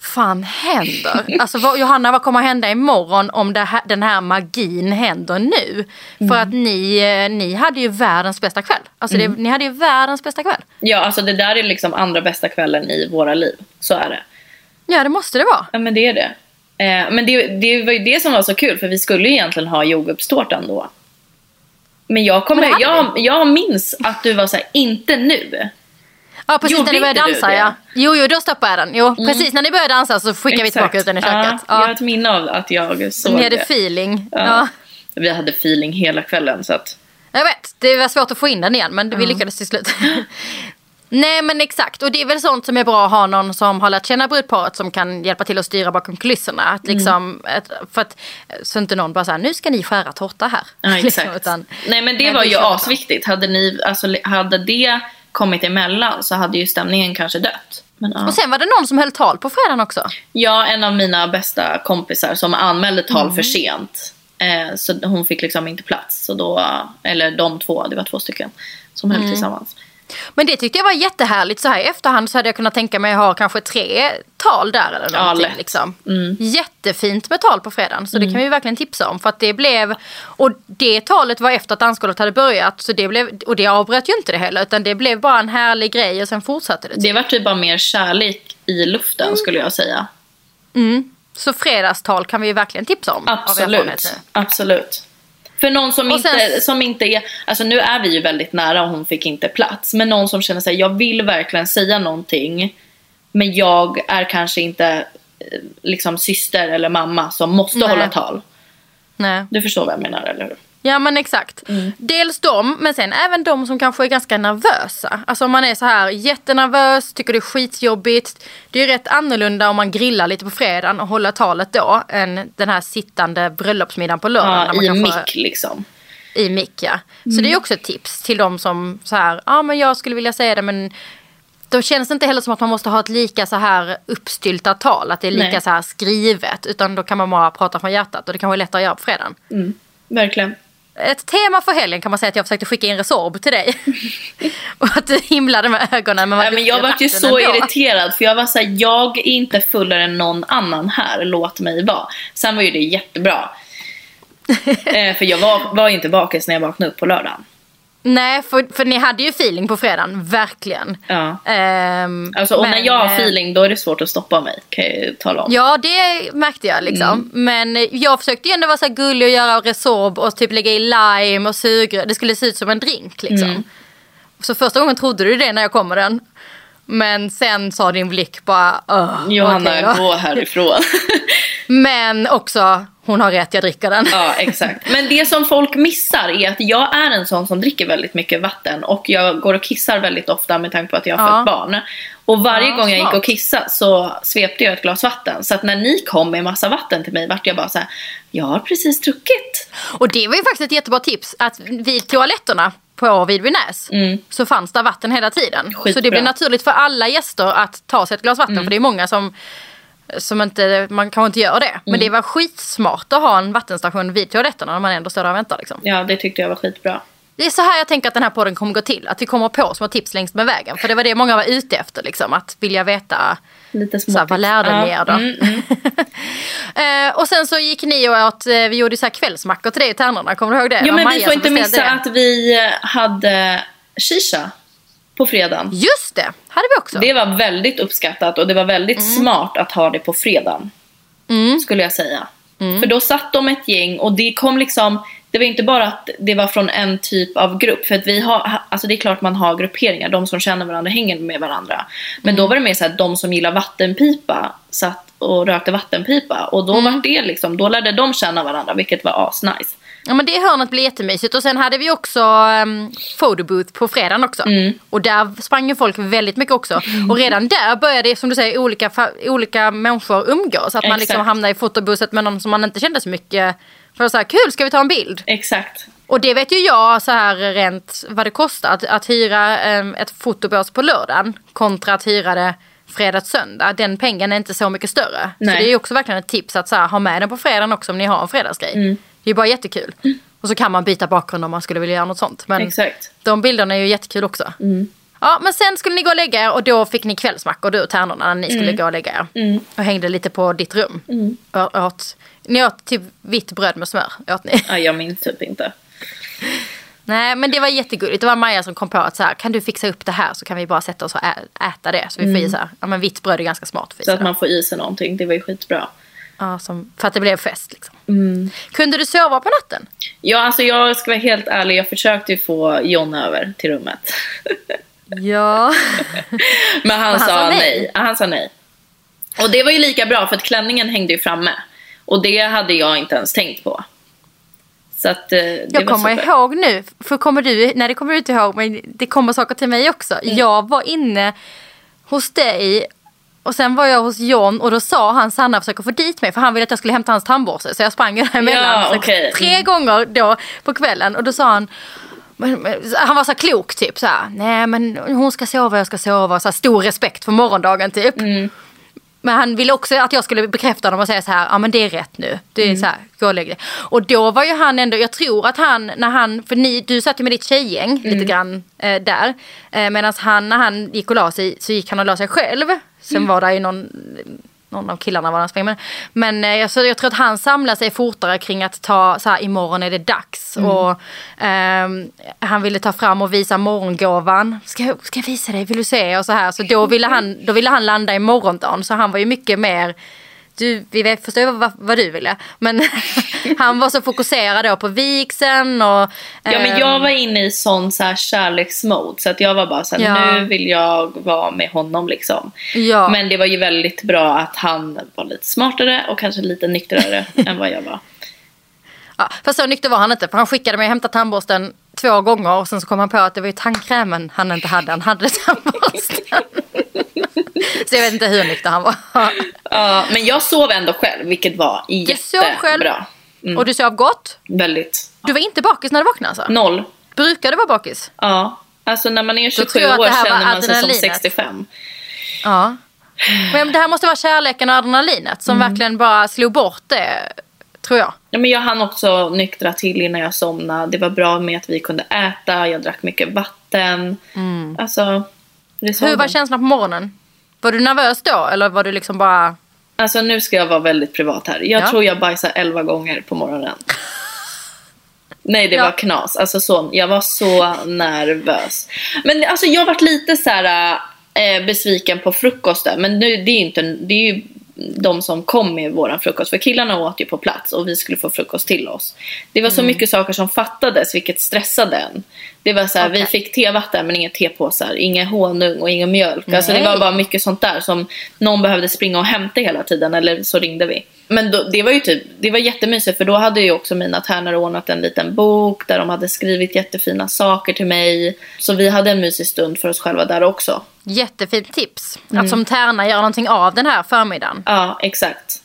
fan händer? Alltså vad, Johanna, vad kommer hända imorgon om här, den här magin händer nu? För att ni, eh, ni hade ju världens bästa kväll. Alltså det, ni hade ju världens bästa kväll. Ja, alltså det där är liksom andra bästa kvällen i våra liv. Så är det. Ja, det måste det vara. Ja, men det är det. Eh, men det, det var ju det som var så kul, för vi skulle ju egentligen ha jordgubbstårtan då. Men jag, Men kommer, det hade jag, jag minns att du var så här, inte nu. Ja precis Gjorde när ni började dansa det? ja. Jo jo då stoppade jag den. Jo precis när ni började dansa så skickade vi tillbaka ut den i köket. Ja, Jag har Ja. ett minne av att jag såg Ni hade det. feeling. Ja. Ja. Vi hade feeling hela kvällen så att... Jag vet, det var svårt att få in den igen men vi lyckades till slut. Nej men exakt och det är väl sånt som är bra att ha någon som har lärt känna brudparet som kan hjälpa till att styra bakom kulisserna. Att Mm. liksom, ett, för att, så inte någon bara säger nu ska ni skära tårta här. Ja, Liksom, utan- Nej men det Nej, var ju asviktigt. Hade, ni, alltså, hade det kommit emellan så hade ju stämningen kanske dött. Men, ja. Och sen var det någon som höll tal på fredagen också. Ja, en av mina bästa kompisar som anmälde tal Mm. för sent. Eh, så hon fick liksom inte plats. Så då, eller de två, det var två stycken som Mm. höll tillsammans. Men det tyckte jag var jättehärligt. Så här i efterhand så hade jag kunnat tänka mig att ha kanske tre tal där eller Ja, någonting. lätt. Mm. liksom. Jättefint med tal på fredagen. Så det kan vi verkligen tipsa om. För att det blev, och det talet var efter att dansgolvet hade börjat. Så det blev, och det avbröt ju inte det heller. Utan det blev bara en härlig grej och sen fortsatte det. Det var typ bara mer kärlek i luften Mm. skulle jag säga. Så fredagstal kan vi verkligen tipsa om. Absolut. Absolut. För någon som, sen- inte, som inte är, alltså nu är vi ju väldigt nära och hon fick inte plats. Men någon som känner sig, jag vill verkligen säga någonting. Men jag är kanske inte eh, liksom syster eller mamma som måste Nej. hålla tal. Nej. Du förstår vad jag menar eller hur? Ja men exakt. Mm. Dels de, men sen även de som kanske är ganska nervösa. Alltså om man är så här jättenervös, tycker det är skitjobbigt. Det är ju rätt annorlunda om man grillar lite på fredagen och håller talet då. Än den här sittande bröllopsmiddagen på lördagen. Ja, när man i kanske- mick liksom. I mick ja. Så Mm. det är också ett tips till de som så här, ja ah, men jag skulle vilja säga det men då känns det inte heller som att man måste ha ett lika så här uppstyltat tal. Att det är lika Nej. så här skrivet. Utan då kan man bara prata från hjärtat och det kan vara lättare att göra på fredagen. Verkligen. Ett tema för helgen kan man säga att jag försökte skicka in Resorb till dig. och att du himlade med ögonen. Men, Nej, men jag var ju så ändå. irriterad för jag var såhär, jag är inte fullare än någon annan här, låt mig vara. Sen var ju det jättebra. eh, för jag var, var inte bakis när jag vaknade upp på lördagen. Nej, för, för ni hade ju feeling på fredagen, verkligen. Ja. Ehm, Alltså, och när men, jag har eh, feeling då är det svårt att stoppa mig, kan jag tala om. Ja, det märkte jag liksom. Mm. Men jag försökte ju ändå vara så gullig och göra Resorb och typ lägga i lime och sugrör. Det skulle se ut som en drink liksom. Mm. Så första gången trodde du det när jag kom med den. Men sen sa din blick bara "Åh, Johanna, då." gå härifrån. Men också, hon har rätt, jag dricker den. ja, exakt. Men det som folk missar är att jag är en sån som dricker väldigt mycket vatten och jag går och kissar väldigt ofta med tanke på att jag har Ja. fött barn. Och varje Ja, gång jag gick smart. och kissade så svepte jag ett glas vatten. Så att när ni kom med massa vatten till mig vart jag bara så här, jag har precis druckit. Och det var ju faktiskt ett jättebra tips att vid toaletterna på Vidbynäs Mm. så fanns det vatten hela tiden. Skitbra. Så det blir naturligt för alla gäster att ta sig ett glas vatten för det är många som som inte, man kanske inte gör det. Men det var skitsmart att ha en vattenstation vid toaletterna när man ändå står där och väntar. Liksom. Ja, det tyckte jag var skitbra. Det är så här jag tänker att den här podden kommer gå till. Att vi kommer på små tips längs med vägen. För det var det många var ute efter. Liksom, att vilja veta Lite så här, vad lärde ni er då? Mm, mm. Eh, och sen så gick ni och åt, eh, vi gjorde så här kvällsmackor till dig i Tärnorna. Kommer du ihåg det? Var men vi Maja får som inte missa det. att vi hade shisha på fredagen. Just det, hade vi också. Det var väldigt uppskattat och det var väldigt Mm. smart att ha det på fredagen. Skulle jag säga. Mm. För då satt de ett gäng och det kom liksom det var inte bara att det var från en typ av grupp. För att vi har, alltså det är klart man har grupperingar. De som känner varandra hänger med varandra. Men Mm. då var det mer så att de som gillar vattenpipa satt och rökte vattenpipa. Och då Mm. var det liksom, då lärde de känna varandra vilket var asnice. Ja men det hörnet blev jättemysigt. Och sen hade vi också um, photobooth på fredagen också. Mm. Och där sprang ju folk väldigt mycket också. Och redan där började som du säger olika, olika människor umgås. Att man liksom Exakt. hamnar i fotoboothet med någon som man inte kände så mycket. För att säga kul ska vi ta en bild? Exakt. Och det vet ju jag så här rent vad det kostar att, att hyra um, ett fotobås på lördagen kontra att hyra det fredag till söndag. Den pengen är inte så mycket större. Nej. Så det är ju också verkligen ett tips att så här, ha med den på fredagen också om ni har en fredagsgrej. Mm. Det är bara jättekul. Och så kan man byta bakgrund om man skulle vilja göra något sånt. Men Exakt. de bilderna är ju jättekul också. Mm. Ja, men sen skulle ni gå och lägga er och då fick ni kvällsmackor du och Tärnorna när ni skulle Mm. gå och lägga er. Och hängde lite på ditt rum. Och åt, ni åt typ vitt bröd med smör. Åt ni. Ja, jag minns typ inte. Nej men det var jättegulligt. Det var Maja som kom på att så här, kan du fixa upp det här så kan vi bara sätta oss och äta det. Så vi får i så här, ja men vitt bröd är ganska smart för Så att man får i sig någonting. Det var ju skitbra. ja, som, För att det blev fest liksom. Mm. Kunde du sova på natten? Ja, alltså jag ska vara helt ärlig. Jag försökte ju få John över till rummet. Ja. Men han, han sa, nej. nej. Han sa nej. Och det var ju lika bra för att klänningen hängde ju framme. Och det hade jag inte ens tänkt på. Så att eh, Jag kommer super. ihåg nu, för kommer du, nej det kommer du inte ihåg men det kommer saker till mig också. Mm. Jag var inne hos dig och sen var jag hos John och då sa han Sanna försöker få dit mig för han ville att jag skulle hämta hans tandborste. Så jag sprang ju däremellan Ja, okej. tre Mm. gånger då på kvällen och då sa han han var så klok typ så här, nej men hon ska sova, jag ska sova. Så här, stor respekt för morgondagen typ. Mm. Men han ville också att jag skulle bekräfta dem och säga så här, ja men det är rätt nu. Det är Mm. så här, gå och lägg dig. Och då var ju han ändå, jag tror att han, när han, för ni, du satt ju med ditt tjejgäng Mm. lite grann eh, där. Eh, Medan han, när han gick och la sig, så gick han och la sig själv. Sen Mm. var det ju någon, någon av killarna var han sprang med. Men eh, jag, så jag tror att han samlade sig fortare kring att ta, så här, imorgon är det dags. Mm. Och ehm, han ville ta fram och visa morgongåvan. Ska, ska jag visa dig, vill du se? Och så här. Så då ville han, då ville han landa i morgondagen. Så han var ju mycket mer du, vi förstår vad, vad du ville. Men han var så fokuserad då på vigseln och... Ja men ehm, jag var inne i sån så här kärleksmode så att jag var bara så här, Ja. nu vill jag vara med honom liksom. Ja. Men det var ju väldigt bra att han var lite smartare och kanske lite nyktrare än vad jag var. Ja, fast så nykter var han inte. För han skickade mig och hämtade tandborsten två gånger. Och sen så kom han på att det var ju tandkrämen han inte hade. Han hade tandborsten. så jag vet inte hur nykter han var. Ja, men jag sov ändå själv vilket var Du sov själv. jättebra. Mm. Och du sov gott. Väldigt. Du var inte bakis när du vaknade alltså? Noll. Brukar du vara bakis? Ja. Alltså när man är 27 tror jag att år känner man sig som adrenalinet. 65. Ja. Men det här måste vara kärleken och adrenalinet som Mm. verkligen bara slog bort det. Tror jag. Ja, men jag hann också nyktra till innan jag somnade. Det var bra med att vi kunde äta, jag drack mycket vatten. Alltså, det Hur var känslan på morgonen? Var du nervös då eller var du liksom bara... Alltså nu ska jag vara väldigt privat här. Jag Ja. tror jag bajsade 11 gånger på morgonen. Nej, det Ja. var knas. Alltså så, jag var så nervös. Men alltså jag varit lite så här eh, besviken på frukosten. Men nu, det är ju inte, det är ju de som kom med våran frukost. För killarna åt ju på plats och vi skulle få frukost till oss. Det var så mycket saker som fattades vilket stressade en. Det var så här, vi fick tevatten men inga tepåsar, ingen honung och ingen mjölk. Alltså det Nej. var bara mycket sånt där som någon behövde springa och hämta hela tiden eller så ringde vi. Men då, det var ju typ, det var jättemysigt för då hade ju också mina tärnor ordnat en liten bok där de hade skrivit jättefina saker till mig. Så vi hade en mysig stund för oss själva där också. Jättefint tips. Mm. Att som tärna göra någonting av den här förmiddagen. Ja, exakt.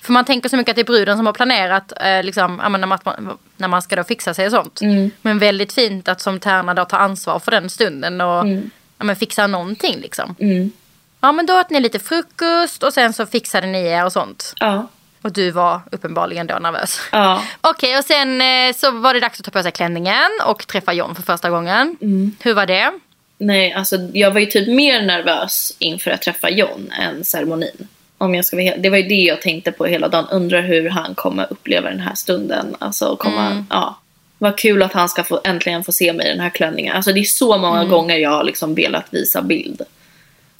För man tänker så mycket att det är bruden som har planerat eh, liksom, ja, när, man, när man ska då fixa sig och sånt. Mm. Men väldigt fint att som tärna då ta ansvar för den stunden och ja, men fixa någonting liksom. Mm. Ja men då åt ni lite frukost och sen så fixade ni er och sånt. Ja. Och du var uppenbarligen då nervös. Ja. Okej och sen eh, så var det dags att ta på sig klänningen och träffa John för första gången. Mm. Hur var det? Nej, alltså jag var ju typ mer nervös inför att träffa John än ceremonin. Om jag ska vara det var ju det jag tänkte på hela dagen. Undrar hur han kommer uppleva den här stunden. Alltså komma, ja. Vad kul att han ska få, äntligen få se mig i den här klänningen. Alltså det är så många gånger jag har liksom velat visa bild.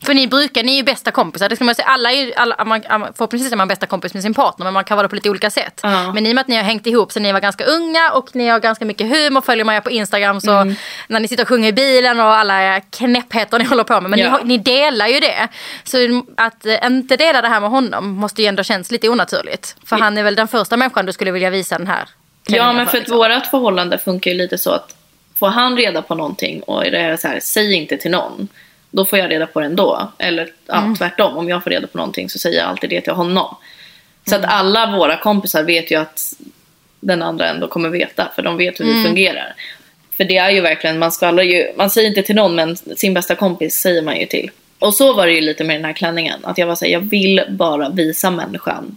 För ni brukar, ni är ju bästa kompisar. Det ska man säga. Alla är alla, man, förhoppningsvis är man bästa kompis med sin partner men man kan vara det på lite olika sätt. Ja. Men i och med att ni har hängt ihop sen ni var ganska unga och ni har ganska mycket humor. Följer man er på Instagram så Mm. när ni sitter och sjunger i bilen och alla knäppheter ni håller på med. Men ni, Ja. har, ni delar ju det. Så att eh, inte dela det här med honom måste ju ändå känns lite onaturligt. För han är väl den första människan du skulle vilja visa den här Ja, men för att liksom. vårat förhållande funkar ju lite så att får han reda på någonting och det är så här, säg inte till någon. Då får jag reda på det ändå. Eller ja, tvärtom, om jag får reda på någonting så säger jag alltid det till honom. Så att alla våra kompisar vet ju att den andra ändå kommer veta, för de vet hur vi fungerar. För det är ju verkligen, man skvallrar ju, man säger inte till någon men sin bästa kompis säger man ju till. Och så var det ju lite med den här klänningen, att jag var såhär, jag vill bara visa människan.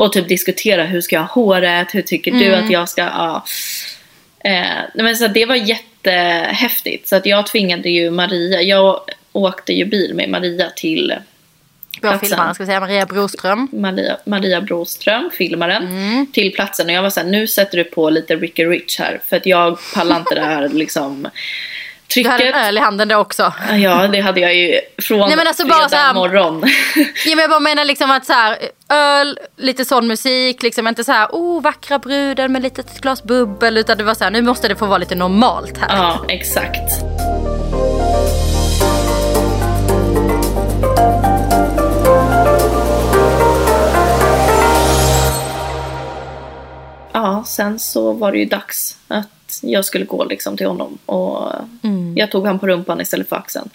Och typ diskutera, hur ska jag ha håret, hur tycker du att jag ska, ja. Eh, men så det var jättehäftigt. Så att jag tvingade ju Maria, jag åkte ju bil med Maria till Vår platsen. filmare, ska vi säga Maria Broström. Maria, Maria Broström, filmaren, Mm. till platsen. Och jag var såhär, nu sätter du på lite Ricky Rich här. För att jag pallar inte det här liksom Du hade trycket. en öl i handen då också. Ja, det hade jag ju från Nej, men alltså bara så här- morgon. Ja, men jag bara menar liksom att så här, öl, lite sån musik, liksom inte så här, oh vackra bruden med litet glas bubbel. Utan det var så här, nu måste det få vara lite normalt här. ja, exakt. Ja, sen så var det ju dags att jag skulle gå liksom till honom. Och Mm. jag tog han på rumpan istället för axeln.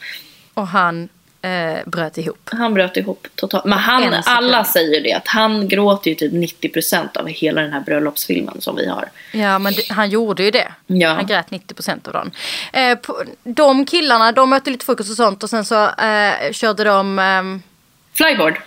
Och han eh, bröt ihop. Han bröt ihop totalt. Men han, alla säger det, att han gråter ju typ 90% av hela den här bröllopsfilmen som vi har. Ja men det, han gjorde ju det. Ja. Han grät 90% av den. Eh, på, de killarna, de åt lite frukost och sånt och sen så eh, körde de ehm, Flyboard.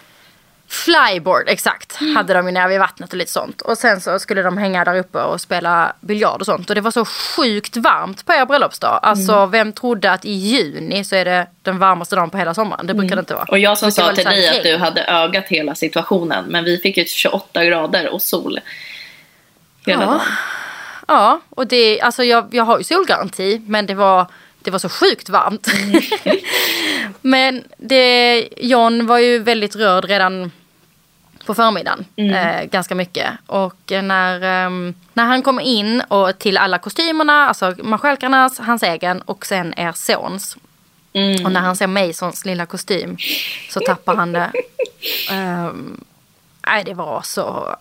Flyboard, exakt. Hade de ju nere vid vattnet och lite sånt. Och sen så skulle de hänga där uppe och spela biljard och sånt. Och det var så sjukt varmt på er bröllopsdag. Alltså vem trodde att i juni så är det den varmaste dagen på hela sommaren. Det brukar det inte vara. Och jag som sa till dig att du hade ögat hela situationen. Men vi fick ju 28 grader och sol. Hela Ja. dagen. Ja, och det, alltså jag, jag har ju solgaranti men det var, det var så sjukt varmt. men det, John var ju väldigt rörd redan på förmiddagen. Eh, ganska mycket. Och när, ehm, när han kom in och till alla kostymerna, alltså marskalkarnas, hans egen och sen er sons. Och när han ser Masons lilla kostym så tappar han det. Ehm, nej, det var så...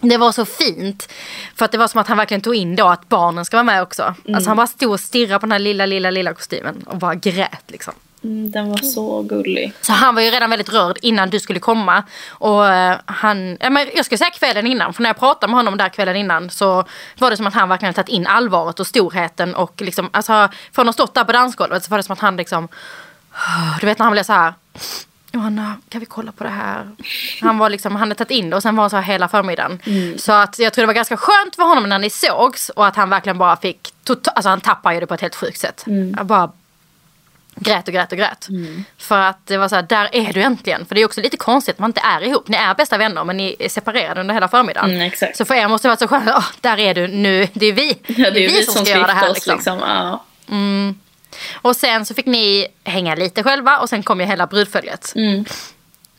Det var så fint. För att det var som att han verkligen tog in då att barnen ska vara med också. Alltså han bara stod och stirrade på den här lilla, lilla, lilla kostymen och bara grät liksom. Mm, den var så gullig. Så han var ju redan väldigt rörd innan du skulle komma. Och eh, han, ja, men jag skulle säga kvällen innan, för när jag pratade med honom där kvällen innan så var det som att han verkligen tagit in allvaret och storheten och liksom, alltså från att ha stått där på dansgolvet så var det som att han liksom, du vet när han blev så här Johanna, kan vi kolla på det här? Han var liksom, han hade tagit in det och sen var han så här hela förmiddagen. Så att jag tror det var ganska skönt för honom när ni sågs och att han verkligen bara fick, tota- alltså han tappade ju det på ett helt sjukt sätt. Jag bara grät och grät och grät. För att det var så här, där är du äntligen. För det är också lite konstigt att man inte är ihop. Ni är bästa vänner men ni är separerade under hela förmiddagen. Mm. Så för er måste det vara så skönt, åh, där är du nu, det är vi. Ja, det är vi som ska göra det här. oss Liksom. liksom. Ja. Och sen så fick ni hänga lite själva och sen kom ju hela brudföljet. Mm.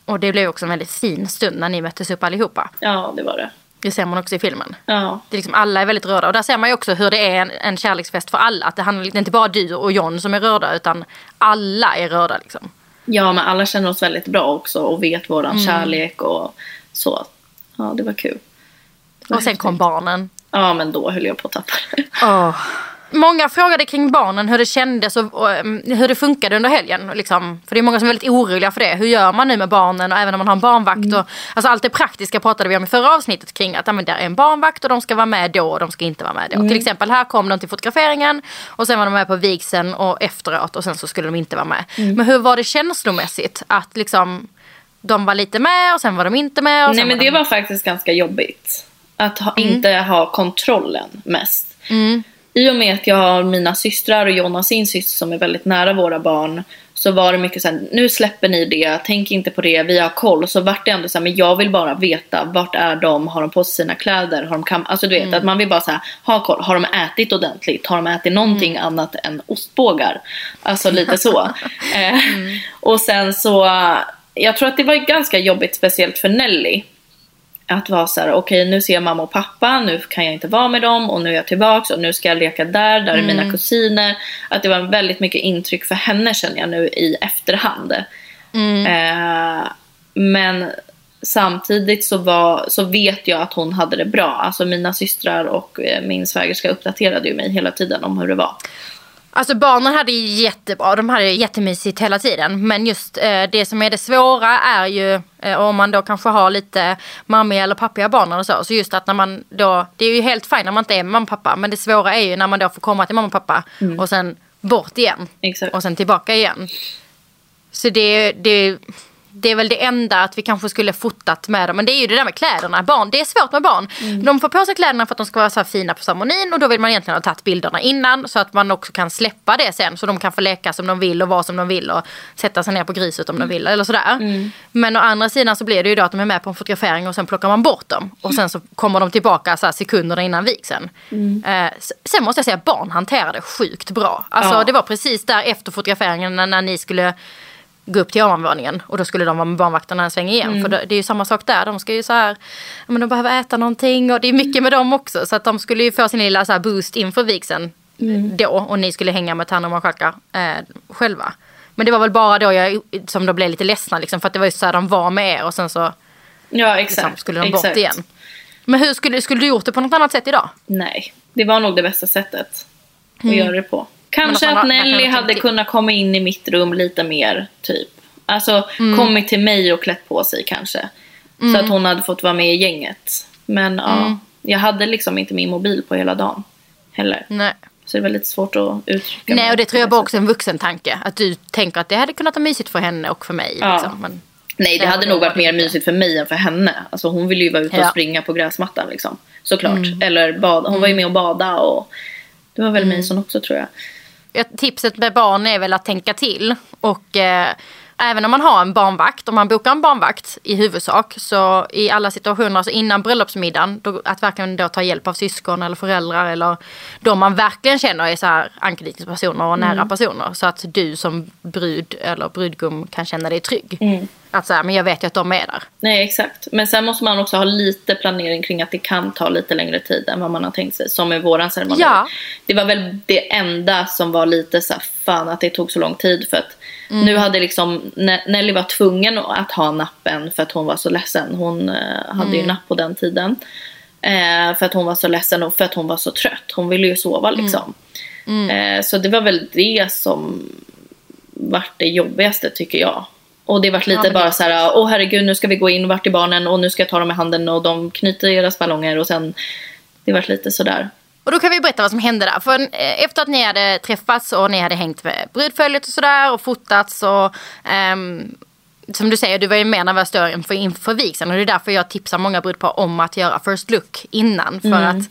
Och det blev också en väldigt fin stund när ni möttes upp allihopa. Ja, det var det. Det ser man också i filmen. Ja. Det är liksom, alla är väldigt rörda. Och där ser man ju också hur det är en, en kärleksfest för alla. Att det handlar det är inte bara du och John som är rörda utan alla är rörda liksom. ja, men alla känner oss väldigt bra också och vet våran kärlek och så. Ja, det var kul. Det var Och sen häftigt. kom barnen. Ja, men då höll jag på att tappa det. Åh. Många frågade kring barnen, hur det kändes och, och um, hur det funkade under helgen. Liksom. För det är många som är väldigt oroliga för det. Hur gör man nu med barnen och även om man har en barnvakt. Och, alltså allt det praktiska pratade vi om i förra avsnittet kring att ja, men där är en barnvakt och de ska vara med då och de ska inte vara med då. Till exempel här kom de till fotograferingen och sen var de med på vigseln och efteråt och sen så skulle de inte vara med. Men hur var det känslomässigt att liksom de var lite med och sen var de inte med? Och Nej, men var det de... var faktiskt ganska jobbigt. Att ha, inte ha kontrollen mest. I och med att jag har mina systrar och Jonna sin syster som är väldigt nära våra barn. Så var det mycket såhär, nu släpper ni det, tänk inte på det, vi har koll. Så vart det ändå såhär, men jag vill bara veta, vart är de, har de på sig sina kläder, har de kam- Alltså du vet, att man vill bara såhär, ha koll, har de ätit ordentligt, har de ätit någonting annat än ostbågar? Alltså lite så. eh, och sen så, jag tror att det var ganska jobbigt, speciellt för Nelly att vara så här, okej nu ser jag mamma och pappa, nu kan jag inte vara med dem och nu är jag tillbaks och nu ska jag leka där, där är mina kusiner. Att det var väldigt mycket intryck för henne känner jag nu i efterhand. Eh, men samtidigt så, var, så vet jag att hon hade det bra. Alltså mina systrar och eh, min svägerska uppdaterade ju mig hela tiden om hur det var. Alltså barnen hade ju jättebra, de hade jättemysigt hela tiden. Men just eh, det som är det svåra är ju eh, om man då kanske har lite mammiga eller pappiga barn och så. Så just att när man då, det är ju helt fint när man inte är mamma och pappa. Men det svåra är ju när man då får komma till mamma och pappa och sen bort igen. Exakt. Och sen tillbaka igen. Så det, det, det är väl det enda att vi kanske skulle fotat med dem. Men det är ju det där med kläderna. Barn, det är svårt med barn. De får på sig kläderna för att de ska vara så fina på ceremonin. Och då vill man egentligen ha tagit bilderna innan. Så att man också kan släppa det sen. Så de kan få leka som de vill och vara som de vill. Och sätta sig ner på griset om de vill. Eller sådär. Men å andra sidan så blir det ju då att de är med på en fotografering. Och sen plockar man bort dem. Och sen så kommer de tillbaka så här sekunderna innan vigseln. Eh, s- sen måste jag säga att barn hanterar det sjukt bra. Alltså Ja. det var precis där efter fotograferingen när ni skulle gå upp till ovanvåningen och då skulle de vara med barnvakterna en sväng igen. För det, är ju samma sak där. De ska ju så här, men de behöver äta någonting och det är mycket med dem också. Så att de skulle ju få sin lilla så boost inför vigseln då och ni skulle hänga med Tanna och marskalkar eh, själva. Men det var väl bara då jag som då blev lite ledsna liksom, för att det var ju så här de var med er och sen så Ja liksom, exakt. skulle de exakt. bort igen. Men hur skulle, skulle du gjort det på något annat sätt idag? Nej, det var nog det bästa sättet att göra det på. Kanske Mm. att att, man Nelly hade kunnat komma in i mitt rum lite mer, typ. Alltså Mm. kommit till mig och klätt på sig kanske. Så att hon hade fått vara med i gänget. Men ja, Mm. jag hade liksom inte min mobil på hela dagen heller. Nej. Så det var lite svårt att uttrycka Nej och det tror jag sättet. också en vuxen tanke. Att du tänker att det hade kunnat vara mysigt för henne och för mig. Ja. Liksom. Men, Nej, det Ja, hade det nog var varit mer det. mysigt för mig än för henne. Alltså hon ville ju vara ute och Ja. springa på gräsmattan liksom. Såklart. Mm. Eller bada. Hon var ju med och bada och det var väl Mason också tror jag. Tipset med barn är väl att tänka till. Och eh, även om man har en barnvakt, om man bokar en barnvakt i huvudsak, så i alla situationer, så innan bröllopsmiddagen, då, att verkligen då ta hjälp av syskon eller föräldrar eller de man verkligen känner är så här anknytningspersoner och nära personer. Så att du som brud eller brudgum kan känna dig trygg. Att här, men jag vet ju att de är där. Nej, exakt. Men sen måste man också ha lite planering kring att det kan ta lite längre tid än vad man har tänkt sig. Som i våran ceremoni. Ja. Det var väl det enda som var lite så här, fan att det tog så lång tid. För att Mm. nu hade liksom, Ne- Nelly var tvungen att ha nappen för att hon var så ledsen. Hon eh, hade Mm. ju napp på den tiden. Eh, för att hon var så ledsen och för att hon var så trött. Hon ville ju sova Mm. liksom. Eh, så det var väl det som vart det jobbigaste tycker jag. Och det vart lite det- bara så här, åh herregud nu ska vi gå in vart är barnen och nu ska jag ta dem i handen och de knyter deras ballonger och sen det vart lite sådär. Och då kan vi berätta vad som hände där. För eh, efter att ni hade träffats och ni hade hängt med brudföljet och sådär och fotats och ehm, som du säger, du var ju med när vi stod inför, inför vigseln och det är därför jag tipsar många brudpar om att göra first look innan. För att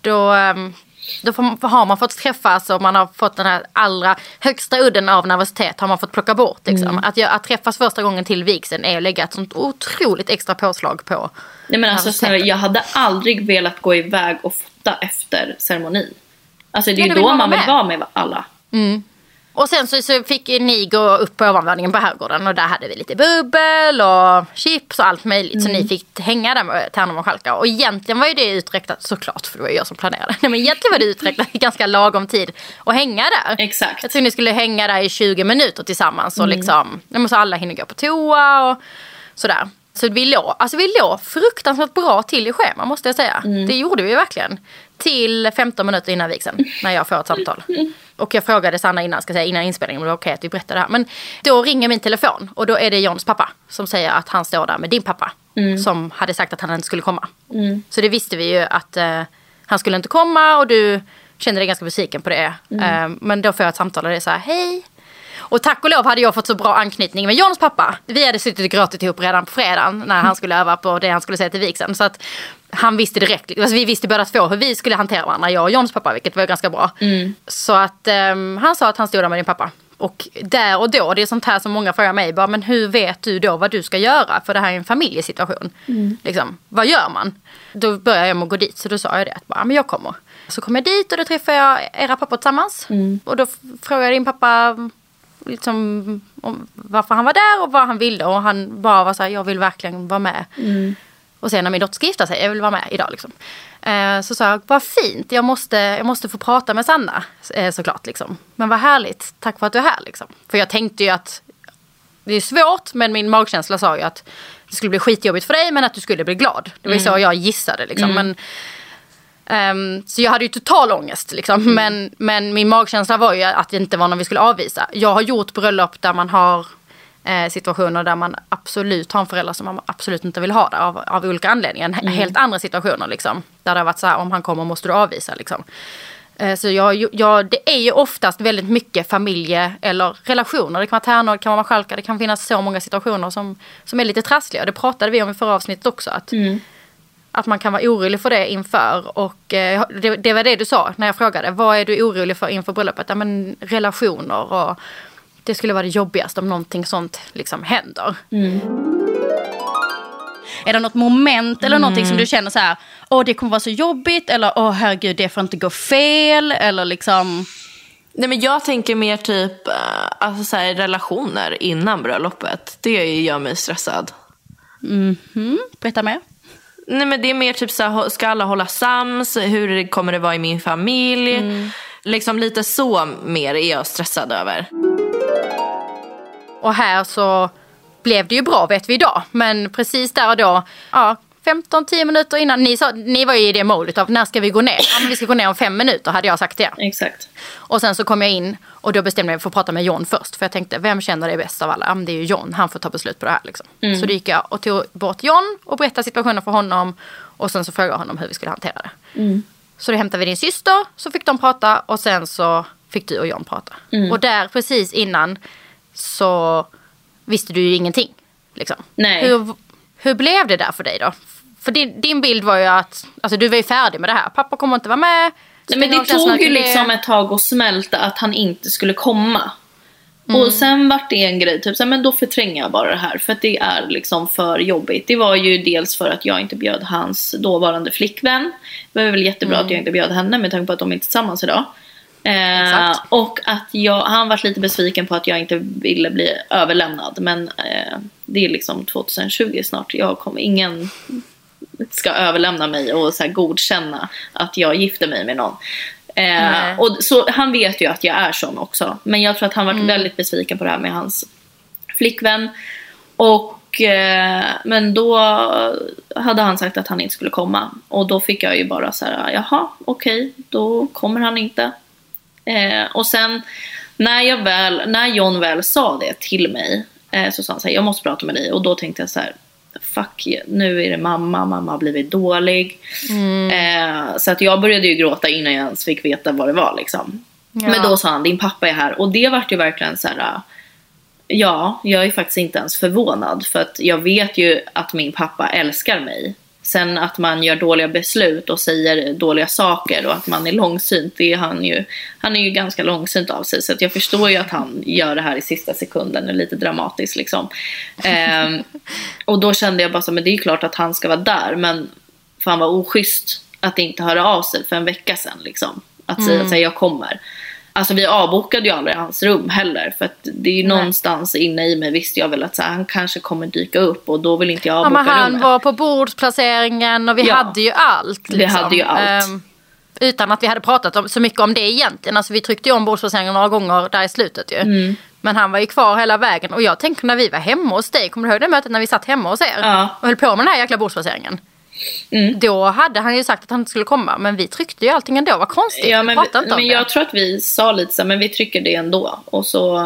då, ehm, då får, har man fått träffas och man har fått den här allra högsta udden av nervositet har man fått plocka bort. Liksom. Att, göra- att träffas första gången till vigseln är att lägga ett sånt otroligt extra påslag på Nej men alltså snälla, jag hade aldrig velat gå iväg och fota efter ceremonin. Alltså det är Ja, ju då man man vill med. vara med alla. Och sen så, så fick ni gå upp på ovanvåningen på herrgården och där hade vi lite bubbel och chips och allt möjligt. Mm. Så ni fick hänga där med Tärnum och Schalka. Och egentligen var ju det uträknat, såklart för det var ju jag som planerade. Nej, men egentligen var det uträknat ganska lagom tid att hänga där. Exakt. Jag tror ni skulle hänga där i 20 minuter tillsammans och Mm. liksom, så alla hinner gå på toa och sådär. Så vi låg, alltså vi låg fruktansvärt bra till i schema måste jag säga. Mm. Det gjorde vi verkligen. Till 15 minuter innan vigseln när jag får ett samtal. Och jag frågade Sanna innan, ska säga, innan inspelningen om det var okej att vi berättade det här. Men då ringer min telefon och då är det Johns pappa som säger att han står där med din pappa. Som hade sagt att han inte skulle komma. Så det visste vi ju att eh, han skulle inte komma och du kände dig ganska besviken på det. Eh, men då får jag ett samtal och det är så här, hej. Och tack och lov hade jag fått så bra anknytning med Johns pappa. Vi hade suttit och gråtit ihop redan på fredagen när han skulle öva på det han skulle säga till vigseln. Så att han visste direkt, alltså vi visste båda två hur vi skulle hantera varandra, jag och Johns pappa, vilket var ganska bra. Så att ehm, han sa att han stod där med din pappa. Och där och då, det är sånt här som många frågar mig, bara, men hur vet du då vad du ska göra? För det här är en familjesituation. Liksom, vad gör man? Då började jag med att gå dit, så då sa jag det, att bara, men jag kommer. Så kom jag dit och då träffade jag era pappor tillsammans. Och då frågade jag din pappa liksom, om varför han var där och vad han ville. Och han bara var så här, jag vill verkligen vara med. Och sen när min dotter ska gifta sig, jag vill vara med idag liksom. Eh, så sa jag, vad fint, jag måste, jag måste få prata med Sanna eh, såklart. Liksom. Men vad härligt, tack för att du är här. Liksom. För jag tänkte ju att det är svårt men min magkänsla sa ju att det skulle bli skitjobbigt för dig men att du skulle bli glad. Det var ju så jag gissade. Liksom. Men, ehm, så jag hade ju total ångest. Liksom. Men, men min magkänsla var ju att det inte var någon vi skulle avvisa. Jag har gjort bröllop där man har eh, situationer där man absolut har en förälder som man absolut inte vill ha där av, av olika anledningar. Helt andra situationer liksom. Där det har varit så här, om han kommer måste du avvisa liksom. Eh, Så jag, jag, det är ju oftast väldigt mycket familje eller relationer. Det kan vara tärnor, det kan vara marskalkar. Det kan finnas så många situationer som, som är lite trassliga. Det pratade vi om i förra avsnittet också. Att, att man kan vara orolig för det inför. Och eh, det, det var det du sa när jag frågade. Vad är du orolig för inför bröllopet? Ja, men relationer och det skulle vara det jobbigaste om någonting sånt liksom händer. Är det något moment eller någonting som du känner så här, åh det kommer vara så jobbigt eller åh herregud det får inte gå fel eller liksom. Nej men jag tänker mer typ eh, alltså så här, relationer innan bröllopet. Det gör mig stressad. Mm, berätta mer. Nej men det är mer typ så här, ska alla hålla sams? Hur kommer det vara i min familj? Liksom lite så mer är jag stressad över. Och här så blev det ju bra vet vi idag. Men precis där och då, ja 15-10 minuter innan, ni, sa, ni var ju i det modet av när ska vi gå ner? Ja, men vi ska gå ner om fem minuter hade jag sagt det. Exakt. Och sen så kom jag in och då bestämde jag mig för att prata med John först. För jag tänkte, vem känner det bäst av alla? Ja, men det är ju John, han får ta beslut på det här. Liksom. Så då gick jag och tog bort John och berättade situationen för honom. Och sen så frågade jag honom hur vi skulle hantera det. Så då hämtade vi din syster, så fick de prata och sen så fick du och John prata. Och där precis innan så visste du ju ingenting. Liksom. Nej. Hur, hur blev det där för dig då? För din, din bild var ju att alltså, du var ju färdig med det här. Pappa kommer inte vara med. Nej, men det tog ju liksom ett tag att smälta att han inte skulle komma. Mm. Och sen vart det en grej, typ så här, men då förtränger jag bara det här för att det är liksom för jobbigt. Det var ju dels för att jag inte bjöd hans dåvarande flickvän. Det var väl jättebra att jag inte bjöd henne med tanke på att de är tillsammans idag. Eh, och att jag, han var lite besviken på att jag inte ville bli överlämnad. Men eh, det är liksom 2020 snart. Jag kommer, ingen ska överlämna mig och så här godkänna att jag gifter mig med någon. Eh, och så, han vet ju att jag är sån också. Men jag tror att han var väldigt besviken på det här med hans flickvän. Och, eh, men då hade han sagt att han inte skulle komma. Och då fick jag ju bara så här, jaha, okej, då kommer han inte. Eh, och sen när, jag väl, när John väl sa det till mig eh, så sa han så här, jag måste prata med dig. Och då tänkte jag så här, fuck, nu är det mamma, mamma har blivit dålig. Eh, så att jag började ju gråta innan jag ens fick veta vad det var liksom. Ja. Men då sa han, din pappa är här. Och det vart ju verkligen så här. Ja, jag är faktiskt inte ens förvånad. För att jag vet ju att min pappa älskar mig. Sen att man gör dåliga beslut och säger dåliga saker och att man är långsynt. Det är han, ju, han är ju ganska långsynt av sig. Så jag förstår ju att han gör det här i sista sekunden. Är lite dramatiskt liksom. Ehm, och då kände jag bara så men det är klart att han ska vara där. Men fan vad oschysst att inte höra av sig för en vecka sedan. Liksom. Att säga att jag kommer. Alltså vi avbokade ju aldrig hans rum heller. För att det är ju Nej. någonstans inne i mig visste jag väl att så här, han kanske kommer dyka upp och då vill inte jag Ja, avboka men han rummet. var på bordsplaceringen och vi Ja. hade ju allt. Vi liksom. hade ju allt. Ehm, utan att vi hade pratat om, så mycket om det egentligen. Alltså, vi tryckte ju om bordsplaceringen några gånger där i slutet ju. Mm. Men han var ju kvar hela vägen. Och jag tänker när vi var hemma hos dig, kommer du ihåg det mötet när vi satt hemma hos er? Ja. Och höll på med den här jäkla bordsplaceringen. Mm. Då hade han ju sagt att han inte skulle komma. Men vi tryckte ju allting ändå. Vad konstigt. Ja, vi men, pratade inte om men det. jag tror att vi sa lite så men vi trycker det ändå. Och så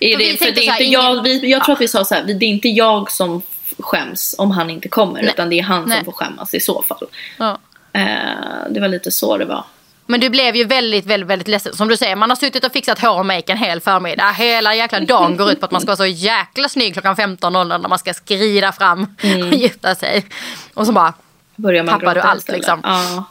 är vi det, för det är så här, inte jag, vi, jag tror att vi sa så här, det är inte jag som skäms om han inte kommer. Nej. Utan det är han Nej. som får skämmas i så fall. Ja. Eh, det var lite så det var. Men du blev ju väldigt, väldigt, väldigt ledsen. Som du säger, man har suttit och fixat hår och make en hel förmiddag. Hela jäkla dagen går ut på att man ska vara så jäkla snygg klockan 15.00 när man ska skrida fram och gifta sig. Och så bara, Börjar man Tappar du allt, liksom? Ja.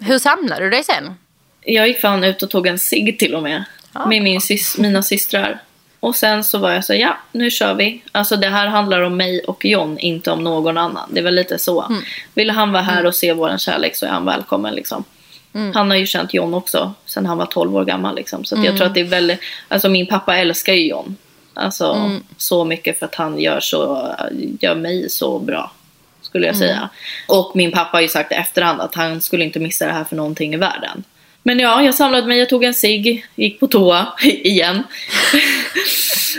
hur samlade du dig sen? Jag gick fan ut och tog en cigg till och med. Med min sys- mina systrar. Och sen så var jag så ja nu kör vi. Alltså det här handlar om mig och John, inte om någon annan. Det var lite så. Mm. Vill han vara här och se våran kärlek så är han välkommen liksom. Mm. Han har ju känt John också sen han var 12 år gammal liksom. Så att Mm. jag tror att det är väldigt, alltså min pappa älskar ju John. Alltså Mm. så mycket för att han gör, så, gör mig så bra. Skulle jag Mm. säga. Och min pappa har ju sagt i efterhand att han skulle inte missa det här för någonting i världen. Men ja, jag samlade mig, jag tog en cigg, gick på toa igen.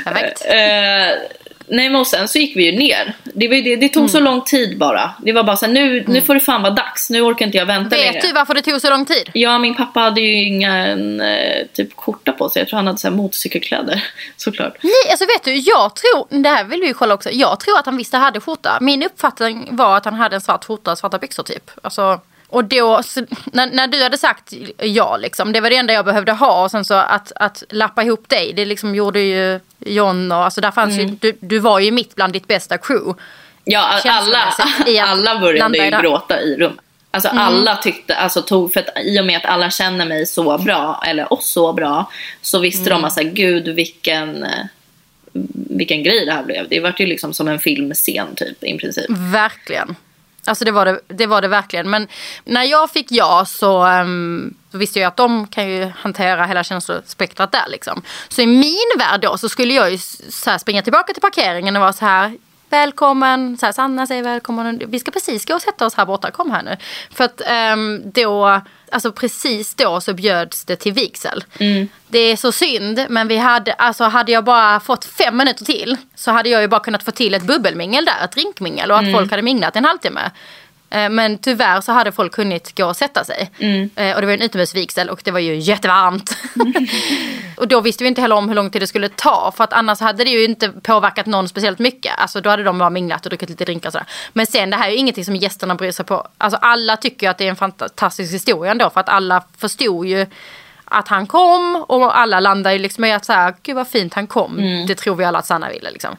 Perfekt. Nej men och sen så gick vi ju ner. Det, var, det, det tog Mm. så lång tid bara. Det var bara så här, nu, nu får det fan vara dags. Nu orkar inte jag vänta längre. Vet du varför det tog så lång tid? Ja, min pappa hade ju ingen eh, typ skjorta på sig. Jag tror han hade så här motorcykelkläder. Såklart. Nej, alltså vet du, jag tror, det här vill vi ju kolla också. Jag tror att han visste hade skjorta. Min uppfattning var att han hade en svart skjorta och svarta byxor typ. Alltså, och då, så, när, när du hade sagt ja liksom, det var det enda jag behövde ha. Och sen så att, att lappa ihop dig, det liksom gjorde ju John och alltså där fanns ju, du, du var ju mitt bland ditt bästa crew. Ja, alla, alla började ju det. gråta i rummet. Alltså Mm. alla tyckte, alltså tog, för att i och med att alla känner mig så bra, eller oss så bra, så visste Mm. de att så här, gud vilken, vilken grej det här blev. Det vart ju liksom som en filmscen typ i princip. Verkligen. Alltså det var det, det var det verkligen. Men när jag fick ja så, ehm, um, så visste jag att de kan ju hantera hela känslospektrat där liksom. Så i min värld då så skulle jag ju så här springa tillbaka till parkeringen och vara så här Välkommen, så här, Sanna säger välkommen. Vi ska precis gå och sätta oss här borta, kom här nu. För att ehm, då, alltså precis då så bjöds det till vigsel. Det är så synd, men vi hade, alltså hade jag bara fått fem minuter till så hade jag ju bara kunnat få till ett bubbelmingel där, ett drinkmingel och att folk hade minglat en halvtimme. Eh, Men tyvärr så hade folk hunnit gå och sätta sig. Eh, Och det var en utomhusvigsel och det var ju jättevarmt. och då visste vi inte heller om hur lång tid det skulle ta. För att annars hade det ju inte påverkat någon speciellt mycket. Alltså då hade de bara minglat och druckit lite drinkar och sådär. Men sen det här är ju ingenting som gästerna bryr sig på. Alltså alla tycker ju att det är en fantastisk historia ändå. För att alla förstod ju att han kom och alla landade ju liksom i att så här, gud vad fint han kom. Det tror vi alla att Sanna ville liksom.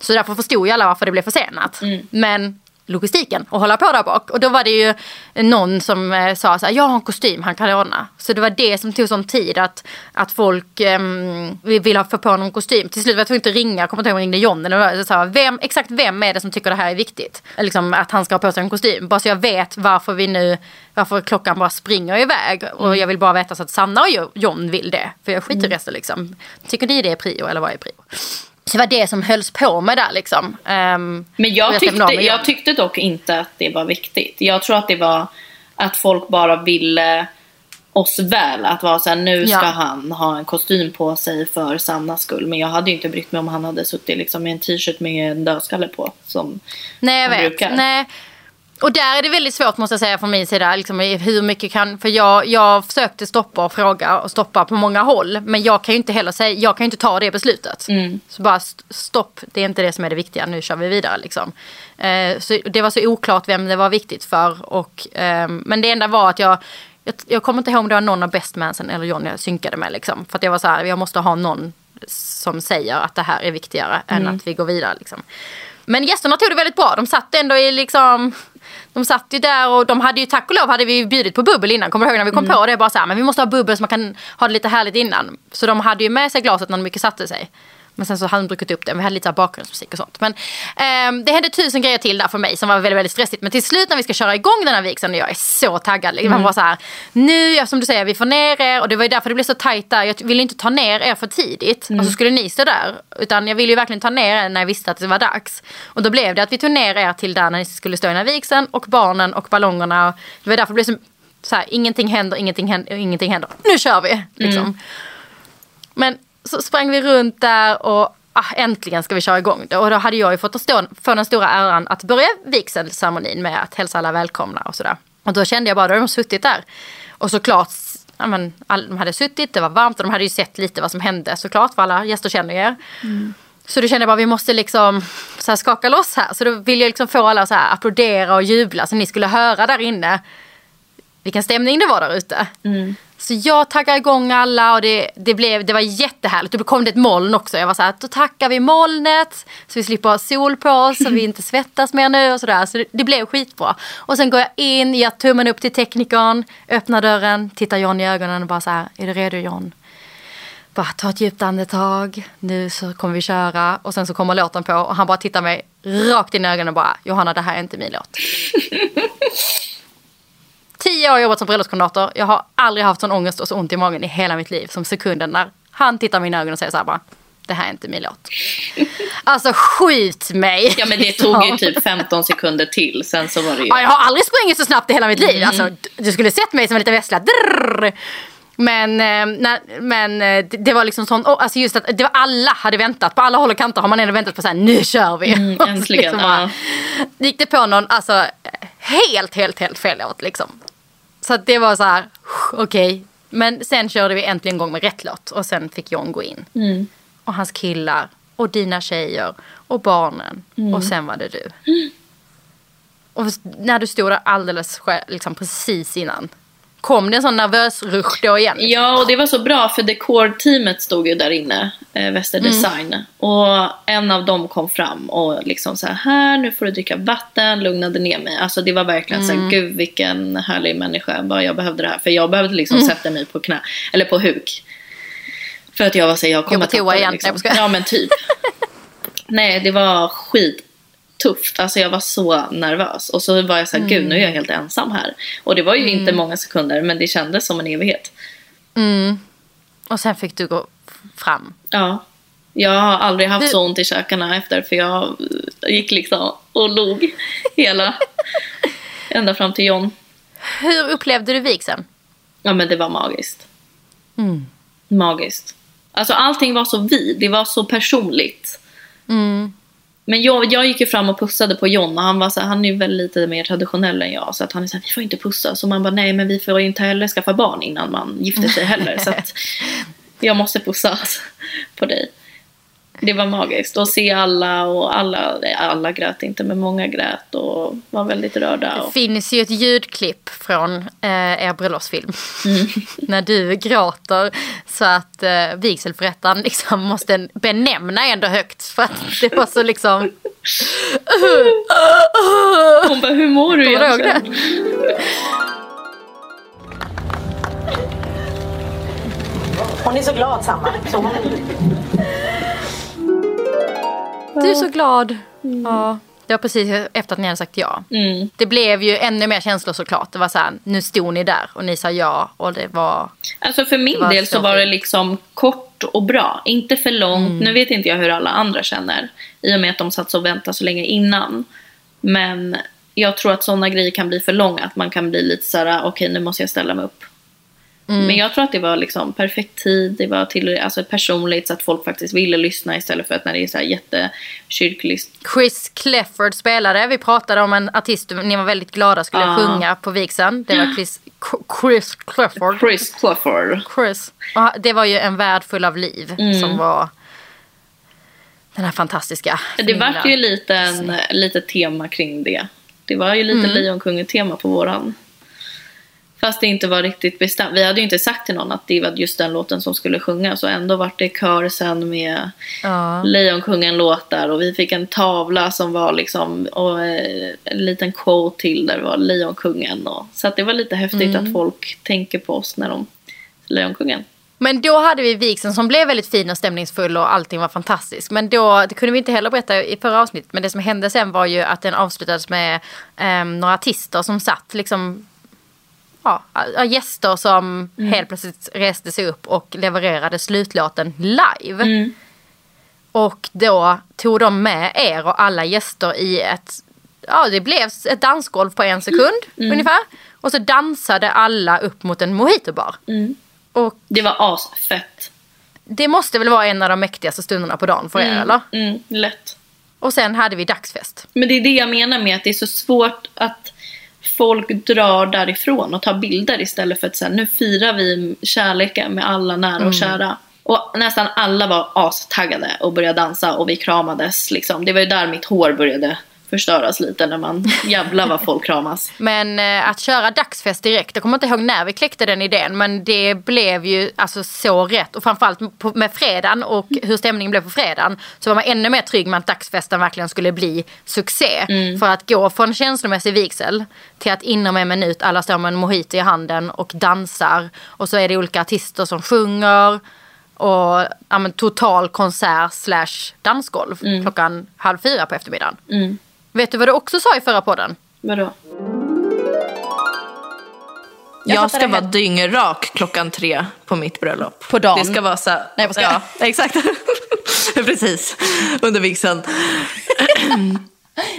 Så därför förstod ju alla varför det blev försenat. Men logistiken och hålla på där bak. Och då var det ju någon som eh, sa så här, jag har en kostym han kan ordna. Så det var det som tog sån tid att, att folk um, ville ha få på någon kostym. Till slut var jag tvungen att ringa, jag kommer inte ihåg om jag ringde John eller så sa, vem, exakt vem är det som tycker det här är viktigt? Liksom att han ska ha på sig en kostym. Bara så jag vet varför vi nu, varför klockan bara springer iväg. Och jag vill bara veta så att Sanna och John vill det. För jag skiter i resten liksom. Tycker ni det är prio eller vad är prio? Så det var det som hölls på med där liksom. Ehm, Men jag tyckte, jag tyckte dock inte att det var viktigt. Jag tror att det var att folk bara ville oss väl. Att vara såhär, nu ska Ja. han ha en kostym på sig för Sannas skull. Men jag hade ju inte brytt mig om han hade suttit liksom med en t-shirt med en dödskalle på. Som Nej, jag han vet. brukar. Nej. Och där är det väldigt svårt måste jag säga från min sida. Liksom, hur mycket kan, för jag, jag försökte stoppa och fråga och stoppa på många håll. Men jag kan ju inte heller säga, jag kan ju inte ta det beslutet. Mm. Så bara st- stopp, det är inte det som är det viktiga, nu kör vi vidare. Liksom. Eh, så det var så oklart vem det var viktigt för. Och, ehm, men det enda var att jag, jag, jag kommer inte ihåg om det var någon av bestmansen eller John jag synkade med. Liksom. För att jag var så här, jag måste ha någon som säger att det här är viktigare än att vi går vidare. Liksom. Men gästerna tog det väldigt bra. De satt ändå i liksom... De satt ju där och de hade ju tack och lov hade vi ju bjudit på bubbel innan. Kommer du ihåg när vi kom på det? Bara så här, men vi måste ha bubbel så man kan ha det lite härligt innan. Så de hade ju med sig glaset när de mycket satte sig. Men sen så hade de druckit upp det. Vi hade lite så bakgrundsmusik och sånt. Men ehm, det hände tusen grejer till där för mig som var väldigt, väldigt stressigt. Men till slut när vi ska köra igång den här vigseln och jag är så taggad. Liksom, Man var så här, nu, som du säger, vi får ner er. Och det var ju därför det blev så tajt där. Jag ville inte ta ner er för tidigt. Och så skulle ni stå där. Utan jag ville ju verkligen ta ner er när jag visste att det var dags. Och då blev det att vi tog ner er till där när ni skulle stå i den här vigseln. Och barnen och ballongerna. Det var därför det blev så, så här, ingenting händer, ingenting händer, ingenting händer. Nu kör vi! Liksom. Men så sprang vi runt där och ah, äntligen ska vi köra igång det. Och då hade jag ju fått stå, få den stora äran att börja vigselceremonin med att hälsa alla välkomna och sådär. Och då kände jag bara, då hade de suttit där. Och såklart, ja, men, all, de hade suttit, det var varmt och de hade ju sett lite vad som hände såklart, för alla gäster känner ju er. Så då kände jag bara, vi måste liksom så här, skaka loss här. Så då ville jag liksom få alla här, applådera och jubla så ni skulle höra där inne vilken stämning det var där ute. Så jag taggade igång alla och det, det, blev, det var jättehärligt. Då kom det ett moln också. Jag var så här, då tackar vi molnet så vi slipper ha sol på oss så vi inte svettas mer nu och sådär. Så det, det blev skitbra. Och sen går jag in, ger tummen upp till teknikern, öppnar dörren, tittar John i ögonen och bara så här, är du redo John? Bara ta ett djupt andetag, nu så kommer vi köra. Och sen så kommer låten på och han bara tittar mig rakt in i ögonen och bara, Johanna det här är inte min låt. Tio år jobbat som bröllopskoordinator. Jag har aldrig haft sån ångest och så ont i magen i hela mitt liv som sekunden när han tittar i mina ögon och säger så här bara. Det här är inte min låt. Alltså skjut mig. Ja men det tog ju typ 15 sekunder till, sen så var det ju... Ja, jag har aldrig sprungit så snabbt i hela mitt liv. Alltså, du- skulle sett mig som en liten vessla. Men, eh, när, men eh, det, var liksom sån, alltså just att det var alla hade väntat. På alla håll och kanter har man ändå väntat på så här, nu kör vi. Mm, äntligen, liksom bara, ja. gick det på någon, alltså helt, helt, helt fel låt liksom. Så att det var så här, okej. Men sen körde vi äntligen igång med rätt låt och sen fick John gå in. Mm. Och hans killar och dina tjejer och barnen Mm. och sen var det du. Och när du stod där alldeles själv, liksom precis innan. Kom det en sån nervös rush då igen? Ja, och det var så bra för dekorteamet stod ju där inne, eh, Väster Design. Och en av dem kom fram och liksom så här, här nu får du dricka vatten, lugnade ner mig. Alltså det var verkligen så här, gud vilken härlig människa, bara jag behövde det här. För jag behövde liksom sätta mig på knä, eller på huk. För att jag var så här, jag kommer tappa det, liksom. Ja men typ. Nej, det var skittufft. Alltså jag var så nervös. Och så var jag så här, gud nu är jag helt ensam här. Och det var ju inte många sekunder, men det kändes som en evighet. Mm. Och sen fick du gå fram. Ja. Jag har aldrig haft så ont i käkarna efter för jag gick liksom och log hela ända fram till John. Hur upplevde du vigseln? Ja men det var magiskt. Mm. Magiskt. Alltså allting var så vi, det var så personligt. Mm. Men jag, jag gick ju fram och pussade på John och han var så här, han är ju väl lite mer traditionell än jag. Så att han är så här, vi får inte pussa. Så man bara, nej men vi får inte heller skaffa barn innan man gifter sig heller. så att jag måste pussa på dig. Det var magiskt. att se alla och alla, alla grät inte men många grät och var väldigt rörda. Det Och, finns ju ett ljudklipp från eh, er bröllopsfilm. Mm. När du gråter så att eh, vigselförrättaren liksom måste benämna ändå högt. För att det var så liksom... hon bara, hur mår du egentligen? Hon är så glad Sanna. Så hon... Du är så glad. Ja. Det var precis efter att ni hade sagt ja. Mm. Det blev ju ännu mer känslor såklart. Det var så här, nu stod ni där och ni sa ja och det var... Alltså för min del så så var det liksom kort och bra. Inte för långt. Nu vet inte jag hur alla andra känner. I och med att de satt och väntade så länge innan. Men jag tror att sådana grejer kan bli för långa. Att man kan bli lite så här, okej nu måste jag ställa mig upp. Men jag tror att det var liksom perfekt tid. Det var till, alltså personligt så att folk faktiskt ville lyssna istället för att när det är så här jättekyrkligt. Chris Clefford spelade. Vi pratade om en artist ni var väldigt glada skulle Ja. sjunga på vigseln. Det var Chris, Chris Clefford. Chris Clafford. Chris. Och det var ju en värld full av liv som var den här fantastiska. Det vart ju lite, en, lite tema kring det. Det var ju lite Lejonkungen-tema på våran. Fast det inte var riktigt bestämt. Vi hade ju inte sagt till någon att det var just den låten som skulle sjungas. Och ändå vart det kör sen med Ja. Lejonkungen-låtar. Och vi fick en tavla som var liksom, och eh, en liten quote till där det var Lejonkungen. Och, så att det var lite häftigt att folk tänker på oss när de Lejonkungen. Men då hade vi vigseln som blev väldigt fin och stämningsfull och allting var fantastiskt. Men då, det kunde vi inte heller berätta i förra avsnittet. Men det som hände sen var ju att den avslutades med eh, några artister som satt liksom ja, gäster som helt plötsligt reste sig upp och levererade slutlåten live. Och då tog de med er och alla gäster i ett, ja det blev ett dansgolv på en sekund ungefär. Och så dansade alla upp mot en mojitobar. Och Det var asfett. det måste väl vara en av de mäktigaste stunderna på dagen för er eller? Mm, lätt. Och sen hade vi dagsfest. Men det är det jag menar med att det är så svårt att folk drar därifrån och tar bilder istället för att säga nu firar vi kärleken med alla nära och kära. Och nästan alla var astaggade och började dansa och vi kramades. Liksom. Det var ju där mitt hår började förstöras lite när man jävlar vad folk kramas. Men eh, att köra dagsfest direkt, jag kommer inte ihåg när vi kläckte den idén men det blev ju alltså så rätt. Och framförallt på, med fredagen och hur stämningen blev på fredagen så var man ännu mer trygg med att dagsfesten verkligen skulle bli succé. För att gå från känslomässig vigsel till att inom en minut alla står med en mojito i handen och dansar. Och så är det olika artister som sjunger. Och ja, men, total konsert slash dansgolv klockan halv fyra på eftermiddagen. Vet du vad du också sa i förra podden? Vadå? Jag Jag, ska vara dyngrak klockan tre på mitt bröllop. På dagen? Det ska vara så här, Nej, ska ja, exakt. Precis, under vigseln.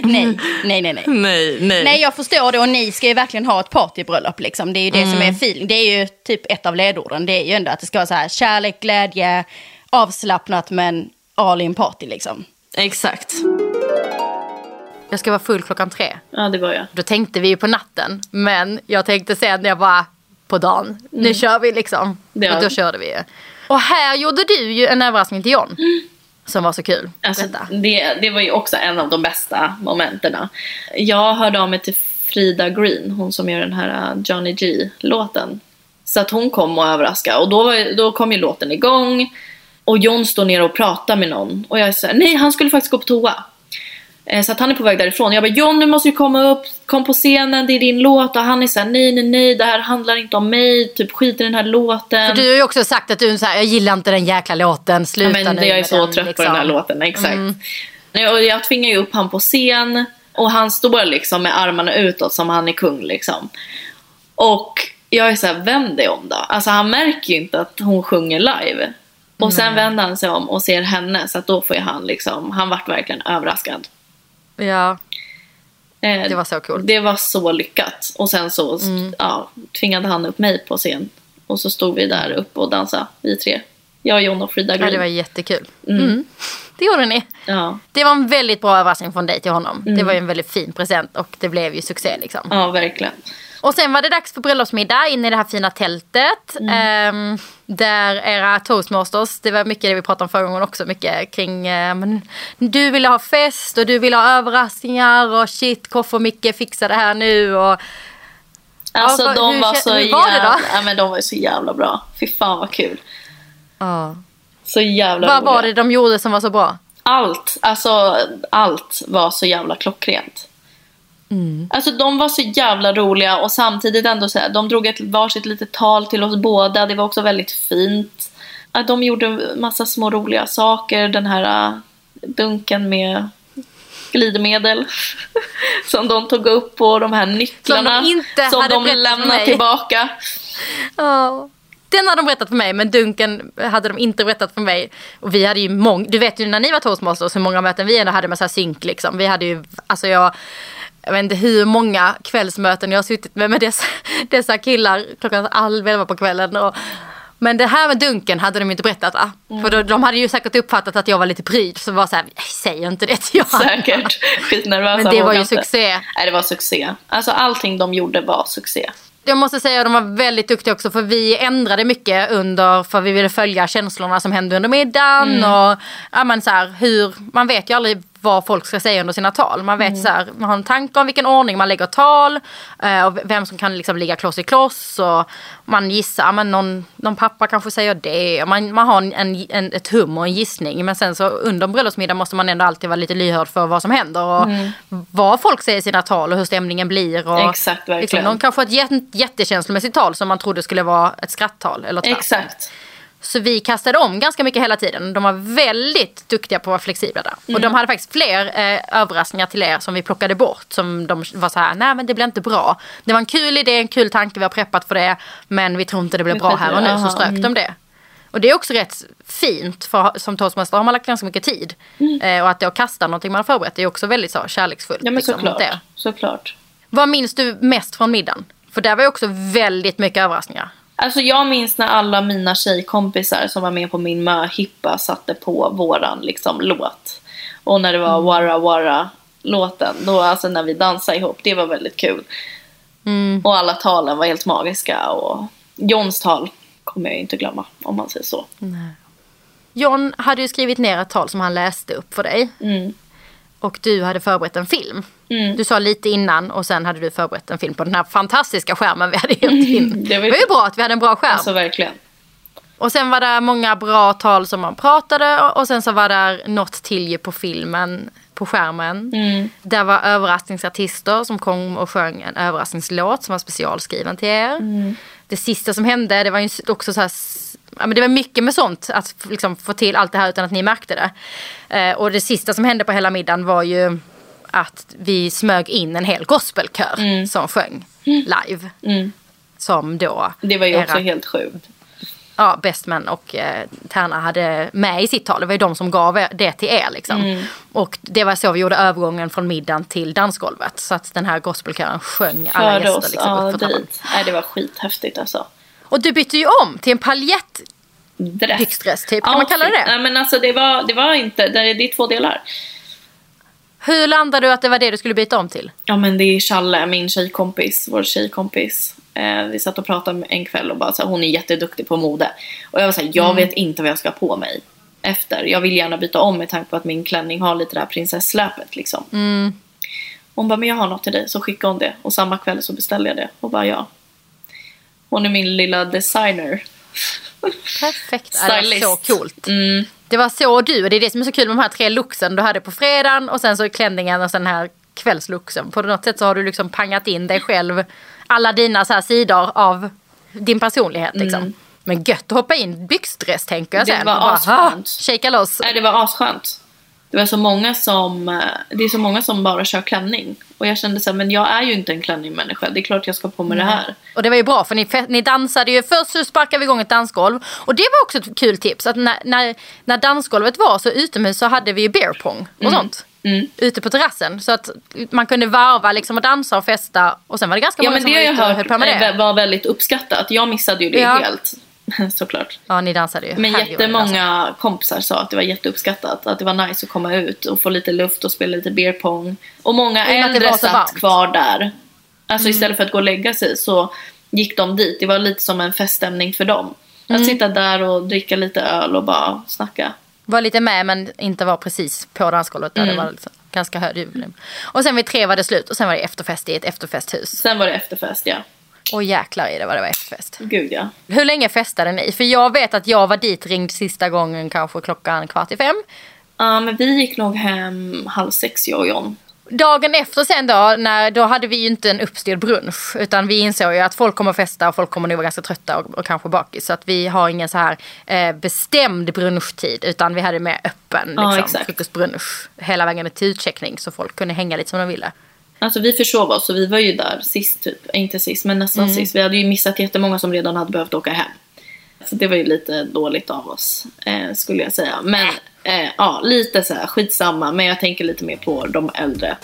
Nej, nej, nej. nej. Nej, nej. Nej, jag förstår det och ni ska ju verkligen ha ett partybröllop liksom. Det är ju det som Mm. är feeling. Det är ju typ ett av ledorden. Det är ju ändå att det ska vara så här kärlek, glädje, avslappnat men all in party liksom. Exakt. Jag ska vara full klockan tre. Ja, det var jag. Då tänkte vi ju på natten. Men jag tänkte sen jag bara på dagen. Nu kör vi liksom. Ja. Och då körde vi ju. Och här gjorde du ju en överraskning till John. Som var så kul. Alltså, det, det var ju också en av de bästa momenten. Jag hörde av mig till Frida Green, hon som gör den här uh, Johnny G-låten. Så att hon kom och överraskade och då, var, då kom ju låten igång. Och John står ner och pratar med någon och jag säger nej han skulle faktiskt gå på toa. Eh, Så att han är på väg därifrån. Jag bara John du måste ju komma upp, kom på scenen, det är din låt. Och han är såhär nej nej nej det här handlar inte om mig, typ skit i den här låten. För du har ju också sagt att du så här, jag gillar inte den jäkla låten. Ja, Sluta men nu jag är så den, trött på liksom. den här låten, exakt. Nej, Och jag tvingar ju upp han på scen och han står liksom med armarna utåt som han är kung liksom. Och jag är såhär, vänd dig om då. Alltså han märker ju inte att hon sjunger live. Och sen vänder han sig om och ser henne så att då får ju han liksom, han vart verkligen överraskad. Ja, Eh, det var så coolt. det var så lyckat. Och sen så ja, tvingade han upp mig på scen. Och så stod vi där uppe och dansade, vi tre. Jag, John och Frida Ja, Green. det var jättekul. Mm. Det gjorde ni. ja. Det var en väldigt bra överraskning från dig till honom. Mm. Det var ju en väldigt fin present och det blev ju succé liksom. ja, verkligen. Och sen var det dags för bröllopsmiddag inne i det här fina tältet. Ehm, där era toastmasters, det var mycket det vi pratade om förra gången också, mycket kring eh, men, du ville ha fest och du ville ha överraskningar och shit Koffe och Micke fixar det här nu och Alltså Ja, de hur var så hur var jävla, då? ja, men de var ju så jävla bra. Fy fan vad kul. Ja. Så jävla Vad var roliga. det de gjorde som var så bra? Allt, alltså allt var så jävla klockrent. Mm. Alltså de var så jävla roliga och samtidigt ändå så här, de drog ett varsitt litet tal till oss båda. Det var också väldigt fint. Ja, De gjorde massa små roliga saker. Den här äh, dunken med glidmedel som de tog upp och de här nycklarna Som de inte som hade de lämnade mig. tillbaka. Ja. Den hade de berättat för mig men Dunken hade de inte berättat för mig. Och vi hade ju många, du vet ju när ni var toastmasters hur många möten vi ändå hade med så här synk liksom. Vi hade ju, alltså jag, jag vet inte hur många kvällsmöten jag har suttit med med dessa, dessa killar klockan halv elva på kvällen. Och, men det här med Dunken hade de inte berättat va? För då, de hade ju säkert uppfattat att jag var lite pryd. Så var så här, säg inte det till Johan. Säkert. Skitnervösa. Men det var ju inte. succé. Nej, det var succé. Alltså allting de gjorde var succé. Jag måste säga att de var väldigt duktiga också för vi ändrade mycket under för vi ville följa känslorna som hände under middagen och ja, men så här, hur, man vet ju aldrig vad folk ska säga under sina tal. Man vet så här, man har en tanke om vilken ordning man lägger tal eh, och vem som kan liksom ligga kloss i kloss och man gissar, ja, men någon, någon pappa kanske säger det. Man, man har en, en, ett hum och en gissning men sen så under en bröllopsmiddag måste man ändå alltid vara lite lyhörd för vad som händer och vad folk säger i sina tal och hur stämningen blir. Och, Exakt, verkligen. Liksom, någon kanske har ett jät- jättekänslomässigt tal som man trodde skulle vara ett skratttal eller ett. Exakt. Så vi kastade om ganska mycket hela tiden. De var väldigt duktiga på att vara flexibla där. Och de hade faktiskt fler eh, överraskningar till er som vi plockade bort. Som de var så här, nej men det blir inte bra. Det var en kul idé, en kul tanke, vi har preppat för det. Men vi tror inte det blir bra här och det. nu. Så strök de det. Och det är också rätt fint för som toastmaster har man lagt ganska mycket tid. Eh, och att då kasta någonting man har förberett är också väldigt så kärleksfullt. Ja men liksom, såklart. er. såklart. Vad minns du mest från middagen? För där var ju också väldigt mycket överraskningar. Alltså jag minns när alla mina tjejkompisar som var med på min möhippa satte på våran liksom låt. Och när det var Mm. Wara Wara låten, då alltså när vi dansade ihop, det var väldigt kul. Mm. Och alla talen var helt magiska och Johns tal kommer jag inte glömma om man säger så. John hade ju skrivit ner ett tal som han läste upp för dig. Mm. Och du hade förberett en film. Du sa lite innan och sen hade du förberett en film på den här fantastiska skärmen vi hade gjort in. Det var ju- bra att vi hade en bra skärm. Alltså verkligen. Och sen var det många bra tal som man pratade och- sen så var det något till ju på filmen på skärmen. Mm. Där var överraskningsartister som kom och sjöng en överraskningslåt som var specialskriven till er. Mm. Det sista som hände, det var ju också så här, ja, men det var mycket med sånt att liksom, få till allt det här utan att ni märkte det. Eh, och det sista som hände på hela middagen var ju att vi smög in en hel gospelkör som sjöng live. Mm. Som då Det var ju också era- helt sjukt. ja, Bestman och eh, Tärna hade med i sitt tal. Det var ju de som gav er- det till er. Liksom. Mm. Och det var så vi gjorde övergången från middagen till dansgolvet. Så att den här gospelkören sjöng alla Förde gäster oss liksom, ja, upp för trappan. dit. Nej, det var skithäftigt alltså. Och du bytte ju om till en paljettbyxdress Dress. typ. Kan man kalla det det? Nej men alltså det var, det var inte, det är, det är två delar. Hur landade du att det var det du skulle byta om till? Ja men det är Challe, min tjejkompis, vår tjejkompis. Eh, vi satt och pratade en kväll och bara så här, hon är jätteduktig på mode. Och jag var såhär, jag vet inte vad jag ska ha på mig efter. Jag vill gärna byta om med tanke på att min klänning har lite det här prinsesssläpet liksom. Hon bara, men jag har något till dig. Så skickade hon det. Och samma kväll så beställde jag det. Och bara ja. Hon är min lilla designer. Perfekt. Ja, det var Stylist. så coolt. Mm. Det var så du, och det är det som är så kul med de här tre looksen du hade på fredagen och sen så klänningen och sen den här kvällslooksen. På något sätt så har du liksom pangat in dig själv, alla dina så här sidor av din personlighet liksom. Men gött att hoppa in byxdress tänker jag Mm. Det sen. var asskönt. Shaka loss. Nej, det var asskönt. Det var så många som, eh, det är så många som bara kör klänning. Och jag kände så här, men jag är ju inte en klänningmänniska. Det är klart jag ska på med det här. Och det var ju bra för ni, ni dansade ju, först så sparkade vi igång ett dansgolv. Och det var också ett kul tips. Att när, när, när dansgolvet var så utomhus så hade vi ju beer pong och sånt. Mm. Ute på terrassen. Så att man kunde varva liksom och dansa och festa. Och sen var det ganska Ja många men som det har var jag ute och höll hört på med det. eh, var väldigt uppskattat. Jag missade ju det Ja. helt. Såklart. Ja ni dansade ju. Men Herregud, jättemånga kompisar sa att det var jätteuppskattat. Att det var nice att komma ut och få lite luft och spela lite beer pong. Och många och äldre satt varmt. Mm. kvar där. Alltså istället för att gå och lägga sig så gick de dit. Det var lite som en feststämning för dem. Mm. Att sitta där och dricka lite öl och bara snacka. Var lite med men inte var precis på dansgolvet där Mm. det var liksom ganska hög ljud. Och sen vid tre var det slut och sen var det efterfest i ett efterfesthus. Sen var det efterfest ja. Och jäklar i det var det var efterfest. Gud ja. Hur länge festade ni? För jag vet att jag var dit ringd sista gången kanske klockan kvart i fem. Ja men vi gick nog hem halv sex jag och John. Dagen efter sen då, när, då hade vi ju inte en uppstyrd brunch. Utan vi insåg ju att folk kommer festa och folk kommer nog vara ganska trötta och, och kanske bakis. Så att vi har ingen så här eh, bestämd brunchtid. Utan vi hade mer öppen Ja, liksom, exakt. frukostbrunch. Hela vägen till utcheckning så folk kunde hänga lite som de ville. Alltså vi försov oss och vi var ju där sist typ. Inte sist men nästan Mm. sist. Vi hade ju missat jättemånga som redan hade behövt åka hem. Så det var ju lite dåligt av oss eh, skulle jag säga. Men eh, ja, lite så här skitsamma. Men jag tänker lite mer på de äldre.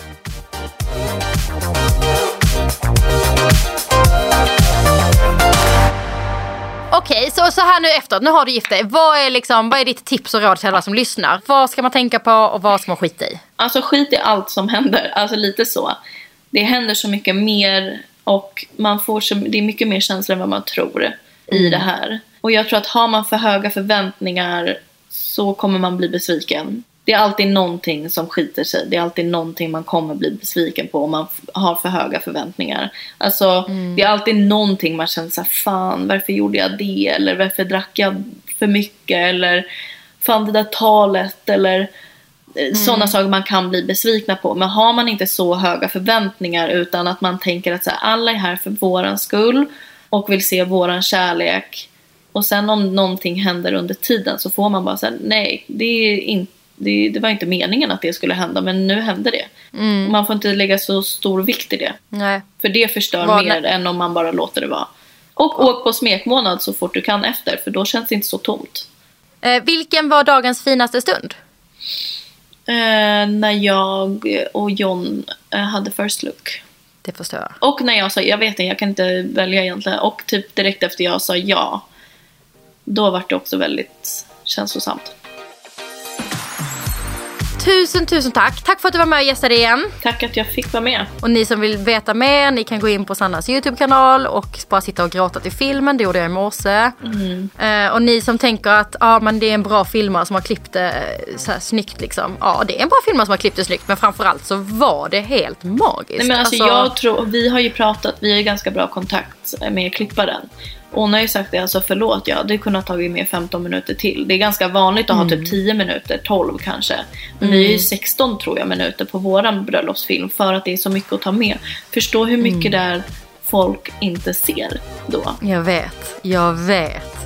Okej, så, så här nu efteråt. Nu har du gift dig. Vad är, liksom, vad är ditt tips och råd till alla som lyssnar? Vad ska man tänka på och vad ska man skita i? Alltså skit i allt som händer. Alltså lite så. Det händer så mycket mer och man får så, det är mycket mer känslor än vad man tror i det här. Och jag tror att har man för höga förväntningar så kommer man bli besviken. Det är alltid någonting som skiter sig. Det är alltid någonting man kommer bli besviken på om man har för höga förväntningar. Alltså det är alltid någonting man känner såhär, fan varför gjorde jag det? Eller varför drack jag för mycket? Eller fan det där talet? Eller sådana saker man kan bli besvikna på. Men har man inte så höga förväntningar utan att man tänker att så här, alla är här för våran skull och vill se våran kärlek. Och sen om någonting händer under tiden så får man bara säga nej, det, är in, det, det var inte meningen att det skulle hända men nu hände det. Och man får inte lägga så stor vikt i det. Nej. För det förstör Vad- mer än om man bara låter det vara. Och åk på smekmånad så fort du kan efter för då känns det inte så tomt. Eh, vilken var dagens finaste stund? Eh, när jag och John eh, hade first look. Det förstår jag. Och när jag sa, jag vet inte, jag kan inte välja egentligen. Och typ direkt efter jag sa ja. Då var det också väldigt känslosamt. Tusen, tusen tack. Tack för att du var med och gästade igen. Tack att jag fick vara med. Och ni som vill veta mer, ni kan gå in på Sannas YouTube-kanal och bara sitta och gråta till filmen. Det gjorde jag i morse. Eh, och ni som tänker att ah, men det är en bra filmare som har klippt det eh, så här snyggt liksom. Ja, det är en bra filmare som har klippt det snyggt. Men framförallt så var det helt magiskt. Nej, men alltså, jag tror, vi har ju pratat, vi har ju ganska bra kontakt med klipparen. Och hon har ju sagt det, alltså förlåt, jag hade kunnat tagit med 15 minuter till. Det är ganska vanligt att ha typ 10 minuter, 12 kanske. Men vi är ju 16 tror jag minuter på våran bröllopsfilm för att det är så mycket att ta med. Förstå hur mycket där folk inte ser då. Jag vet, jag vet.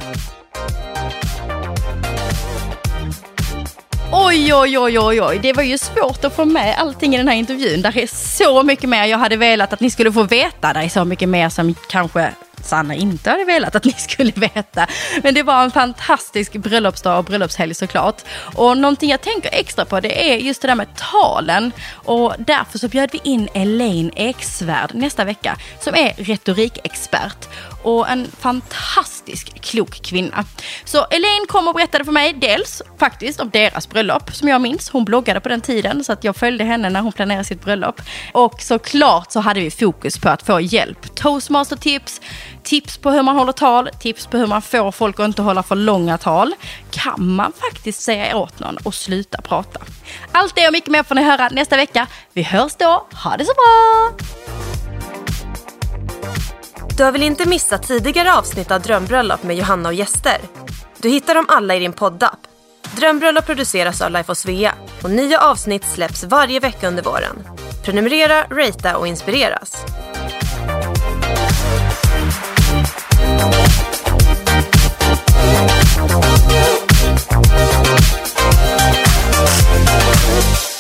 Oj, oj, oj, oj, oj. Det var ju svårt att få med allting i den här intervjun. Där är så mycket mer jag hade velat att ni skulle få veta. Där är så mycket mer som kanske Sanna inte hade velat att ni skulle veta. Men det var en fantastisk bröllopsdag och bröllopshelg såklart. Och någonting jag tänker extra på det är just det där med talen. Och därför så bjöd vi in Elaine Eksvärd nästa vecka som är retorikexpert och en fantastisk klok kvinna. Så Elaine kom och berättade för mig dels faktiskt om deras bröllop som jag minns. Hon bloggade på den tiden så att jag följde henne när hon planerade sitt bröllop. Och såklart så hade vi fokus på att få hjälp. Toastmaster-tips, tips på hur man håller tal, tips på hur man får folk att inte hålla för långa tal. Kan man faktiskt säga åt någon och sluta prata? Allt det och mycket mer får ni höra nästa vecka. Vi hörs då. Ha det så bra! Du har väl inte missat tidigare avsnitt av Drömbröllop med Johanna och gäster? Du hittar dem alla i din poddapp. Drömbröllop produceras av Life of Svea och nya avsnitt släpps varje vecka under våren. Prenumerera, ratea och inspireras. Thank.